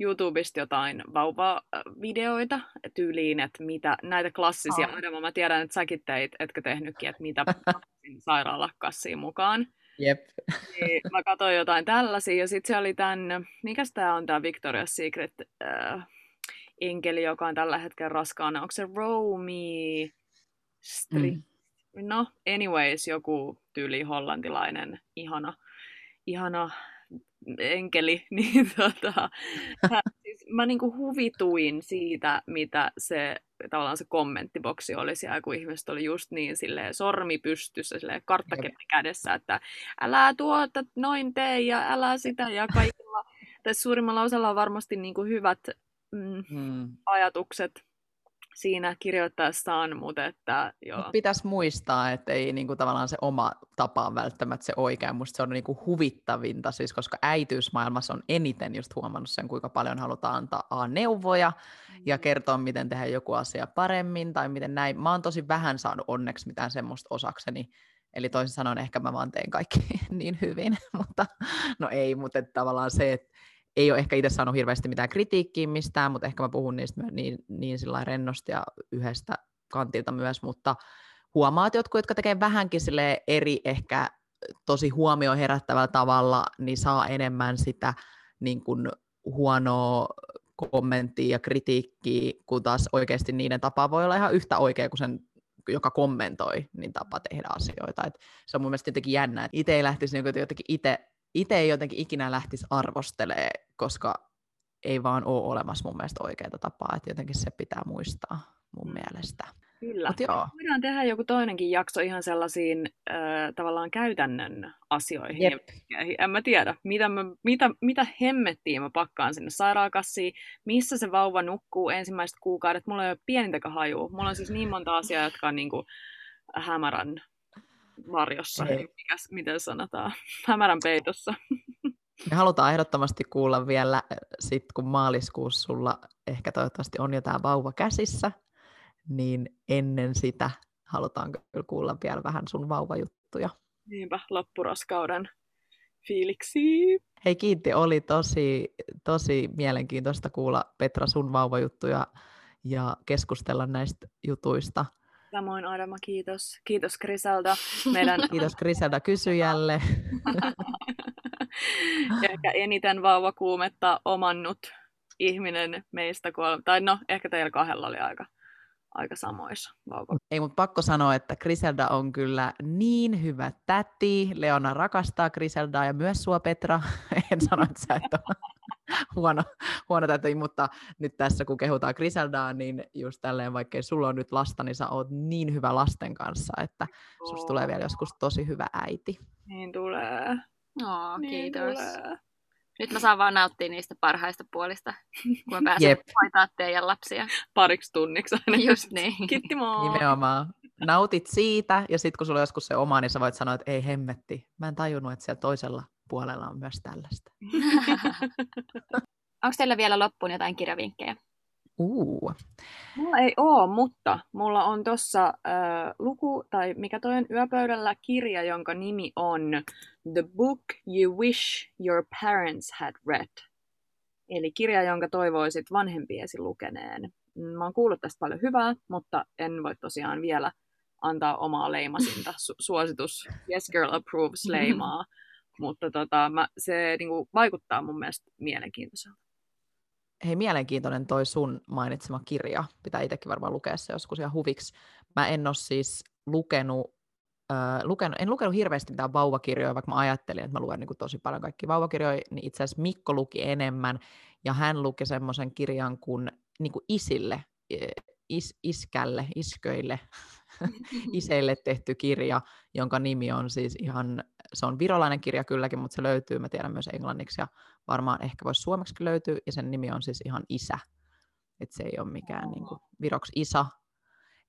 [SPEAKER 3] YouTubesta jotain vauva-videoita tyyliin, että mitä näitä klassisia, oh. Adama, mä tiedän, että säkin teit, etkä tehnytkin, että mitä sairaalakassiin mukaan.
[SPEAKER 2] Jep.
[SPEAKER 3] Niin mä katsoin jotain tällaisia, ja sitten se oli tämän, mikä tämä on tämä Victoria's Secret äh, enkeli, joka on tällä hetkellä raskaana. Onko se Romy Street? Mm. No, anyways, joku tyyli hollantilainen ihana, ihana enkeli, niin tota, siis mä niinku huvituin siitä, mitä se tavallaan se kommenttiboksi oli siellä, kun ihmiset oli just niin silleen sormi pystyssä, silleen karttakeppi kädessä, että älä tuota noin tee ja älä sitä ja kaikilla, tai suurimmalla osalla on varmasti niinku hyvät mm, hmm. ajatukset siinä kirjoittaessaan, mutta että joo.
[SPEAKER 2] Pitäisi muistaa, että ei niin kuin, tavallaan se oma tapa on välttämättä se oikea. Musta se on niin kuin, huvittavinta, siis, koska äitiysmaailmassa on eniten just huomannut sen, kuinka paljon halutaan antaa A, neuvoja mm. ja kertoa, miten tehdä joku asia paremmin tai miten näin. Mä oon tosi vähän saanut onneksi mitään semmoista osakseni, Eli toisin sanoen ehkä mä vaan teen kaikki niin hyvin, mutta no ei, mutta tavallaan se, että ei ole ehkä itse saanut hirveästi mitään kritiikkiä mistään, mutta ehkä mä puhun niistä niin, niin sillä rennosti ja yhdestä kantilta myös, mutta huomaat jotkut, jotka tekee vähänkin eri ehkä tosi huomio herättävällä tavalla, niin saa enemmän sitä niin kuin huonoa kommenttia ja kritiikkiä, kun taas oikeasti niiden tapa voi olla ihan yhtä oikea kuin sen joka kommentoi, niin tapa tehdä asioita. Et se on mun mielestä jotenkin jännä, että itse ei lähtisi niin jotenkin itse itse ei jotenkin ikinä lähtisi arvostelee, koska ei vaan ole olemassa mun mielestä oikeaa tapaa, että jotenkin se pitää muistaa mun mm. mielestä.
[SPEAKER 3] Kyllä. Mut joo. Voidaan tehdä joku toinenkin jakso ihan sellaisiin äh, tavallaan käytännön asioihin. Jep. En mä tiedä, mitä, mä, mitä, mitä hemmettiä mä pakkaan sinne sairaakassiin, missä se vauva nukkuu ensimmäiset kuukaudet. Mulla ei ole pienintäkään hajua. Mulla on siis niin monta asiaa, jotka on niin kuin hämärän varjossa, Ei. mikäs, miten sanotaan, hämärän peitossa.
[SPEAKER 2] Me halutaan ehdottomasti kuulla vielä, sit kun maaliskuussa sulla ehkä toivottavasti on jo tämä vauva käsissä, niin ennen sitä halutaan kyllä kuulla vielä vähän sun vauvajuttuja.
[SPEAKER 3] Niinpä, loppuraskauden fiiliksi.
[SPEAKER 2] Hei kiitti, oli tosi, tosi mielenkiintoista kuulla Petra sun vauvajuttuja ja keskustella näistä jutuista.
[SPEAKER 3] Samoin Adama, kiitos. Kiitos Griselda. Meidän...
[SPEAKER 2] Kiitos Griselda kysyjälle.
[SPEAKER 3] ehkä eniten vauvakuumetta omannut ihminen meistä kolme. Tai no, ehkä teillä kahdella oli aika, aika samoissa vauva.
[SPEAKER 2] Ei, mutta pakko sanoa, että Griselda on kyllä niin hyvä täti. Leona rakastaa Griseldaa ja myös sua Petra. en sano, että sä et ole huono, huono täti, mutta nyt tässä kun kehutaan Griseldaa, niin just tälleen, vaikkei sulla on nyt lasta, niin sä oot niin hyvä lasten kanssa, että susta tulee vielä joskus tosi hyvä äiti.
[SPEAKER 3] Niin tulee.
[SPEAKER 1] Oh, niin kiitos. Tulee. Nyt mä saan vaan nauttia niistä parhaista puolista, kun mä pääsen Jep. hoitaa teidän lapsia.
[SPEAKER 3] Pariksi tunniksi aina.
[SPEAKER 1] Just niin.
[SPEAKER 3] Kiitti moi.
[SPEAKER 2] Nimenomaan. Nautit siitä, ja sitten kun sulla on joskus se oma, niin sä voit sanoa, että ei hemmetti. Mä en tajunnut, että siellä toisella puolella on myös tällaista.
[SPEAKER 1] Onko teillä vielä loppuun jotain kirjavinkkejä?
[SPEAKER 2] Uh.
[SPEAKER 3] Mulla ei oo, mutta mulla on tuossa äh, luku, tai mikä toi on yöpöydällä kirja, jonka nimi on The Book You Wish Your Parents Had Read. Eli kirja, jonka toivoisit vanhempiesi lukeneen. Mä oon kuullut tästä paljon hyvää, mutta en voi tosiaan vielä antaa omaa leimasinta. Su- suositus Yes Girl Approves leimaa. Mutta tota, mä, se niin kuin, vaikuttaa mun mielestä mielenkiintoiselta.
[SPEAKER 2] Hei, mielenkiintoinen toi sun mainitsema kirja. Pitää itsekin varmaan lukea se joskus ihan huviksi. Mä en ole siis lukenut, äh, lukenut, en lukenut hirveästi mitään vauvakirjoja, vaikka mä ajattelin, että mä luen niin tosi paljon kaikki vauvakirjoja, niin itse asiassa Mikko luki enemmän, ja hän luki semmoisen kirjan kuin, niin kuin isille, is, iskälle, isköille, iseille tehty kirja, jonka nimi on siis ihan, se on virolainen kirja kylläkin, mutta se löytyy, mä tiedän myös englanniksi ja varmaan ehkä voisi suomeksi löytyä, ja sen nimi on siis ihan isä. Että se ei ole mikään niin kuin, viroksi isa.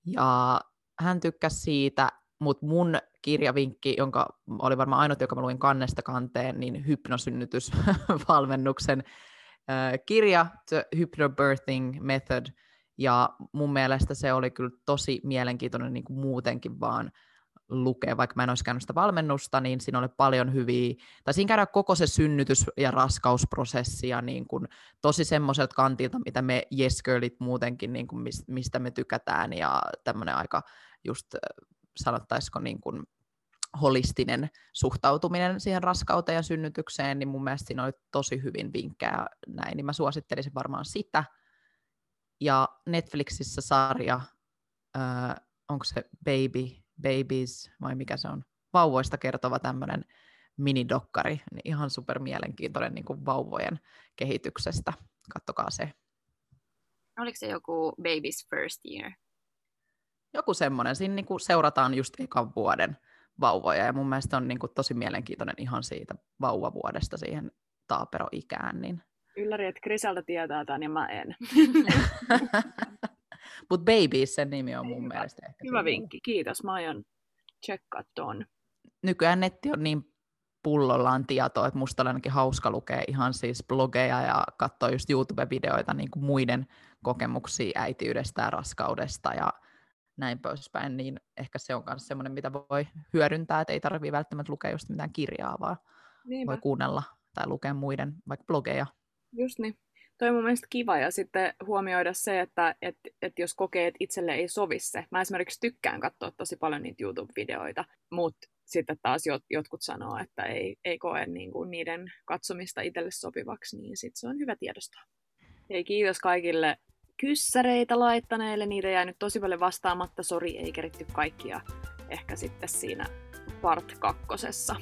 [SPEAKER 2] Ja hän tykkäsi siitä, mutta mun kirjavinkki, jonka oli varmaan ainut, joka mä luin kannesta kanteen, niin hypnosynnytysvalmennuksen kirja, The Hypnobirthing Method, ja mun mielestä se oli kyllä tosi mielenkiintoinen niin kuin muutenkin vaan lukea, vaikka mä en olisi käynyt sitä valmennusta, niin siinä oli paljon hyviä, tai siinä käydään koko se synnytys- ja raskausprosessi ja niin kuin tosi semmoiselta kantilta, mitä me yes girlit muutenkin, niin kuin mistä me tykätään. Ja tämmöinen aika just sanottaisiko niin kuin holistinen suhtautuminen siihen raskauteen ja synnytykseen, niin mun mielestä siinä oli tosi hyvin vinkkejä näin, niin mä suosittelisin varmaan sitä, ja Netflixissä sarja, äh, onko se Baby, Babies vai mikä se on, vauvoista kertova tämmöinen minidokkari, niin ihan super mielenkiintoinen niin kuin vauvojen kehityksestä. Kattokaa se.
[SPEAKER 1] Oliko se joku Baby's First Year?
[SPEAKER 2] Joku semmoinen. Siinä niin kuin seurataan just ekan vuoden vauvoja ja mun mielestä on niin kuin tosi mielenkiintoinen ihan siitä vauvavuodesta siihen taaperoikään. Niin
[SPEAKER 3] Ylläri, että Griselda tietää tämän ja mä en.
[SPEAKER 2] Mutta Babies sen nimi on mun Hyvä. mielestä ehkä.
[SPEAKER 3] Hyvä vinkki, kiitos. Mä aion tsekkaa ton.
[SPEAKER 2] Nykyään netti on niin pullollaan tietoa, että musta on ainakin hauska lukea ihan siis blogeja ja katsoa just YouTube-videoita niin kuin muiden kokemuksia äitiydestä ja raskaudesta ja näin poispäin, niin ehkä se on myös semmoinen, mitä voi hyödyntää, että ei tarvitse välttämättä lukea just mitään kirjaa, vaan Niinpä. voi kuunnella tai lukea muiden vaikka blogeja.
[SPEAKER 3] Just niin. Toi on mun mielestä kiva ja sitten huomioida se, että et, et jos kokee, että itselle ei sovi se. Mä esimerkiksi tykkään katsoa tosi paljon niitä YouTube-videoita, mutta sitten taas jot, jotkut sanoo, että ei, ei koe niin kuin niiden katsomista itselle sopivaksi, niin sitten se on hyvä tiedostaa. Hei, kiitos kaikille kyssäreitä laittaneille. Niitä jäi nyt tosi paljon vastaamatta. Sori, ei keritty kaikkia. Ehkä sitten siinä part kakkosessa.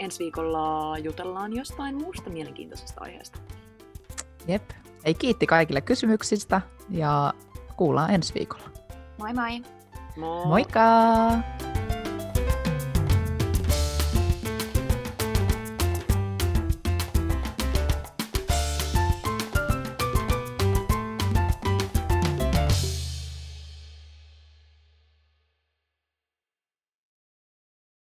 [SPEAKER 3] Ensi viikolla jutellaan jostain muusta mielenkiintoisesta aiheesta.
[SPEAKER 2] Jep. Ei kiitti kaikille kysymyksistä ja kuullaan ensi viikolla.
[SPEAKER 1] Moi moi!
[SPEAKER 2] Moi. Moikka!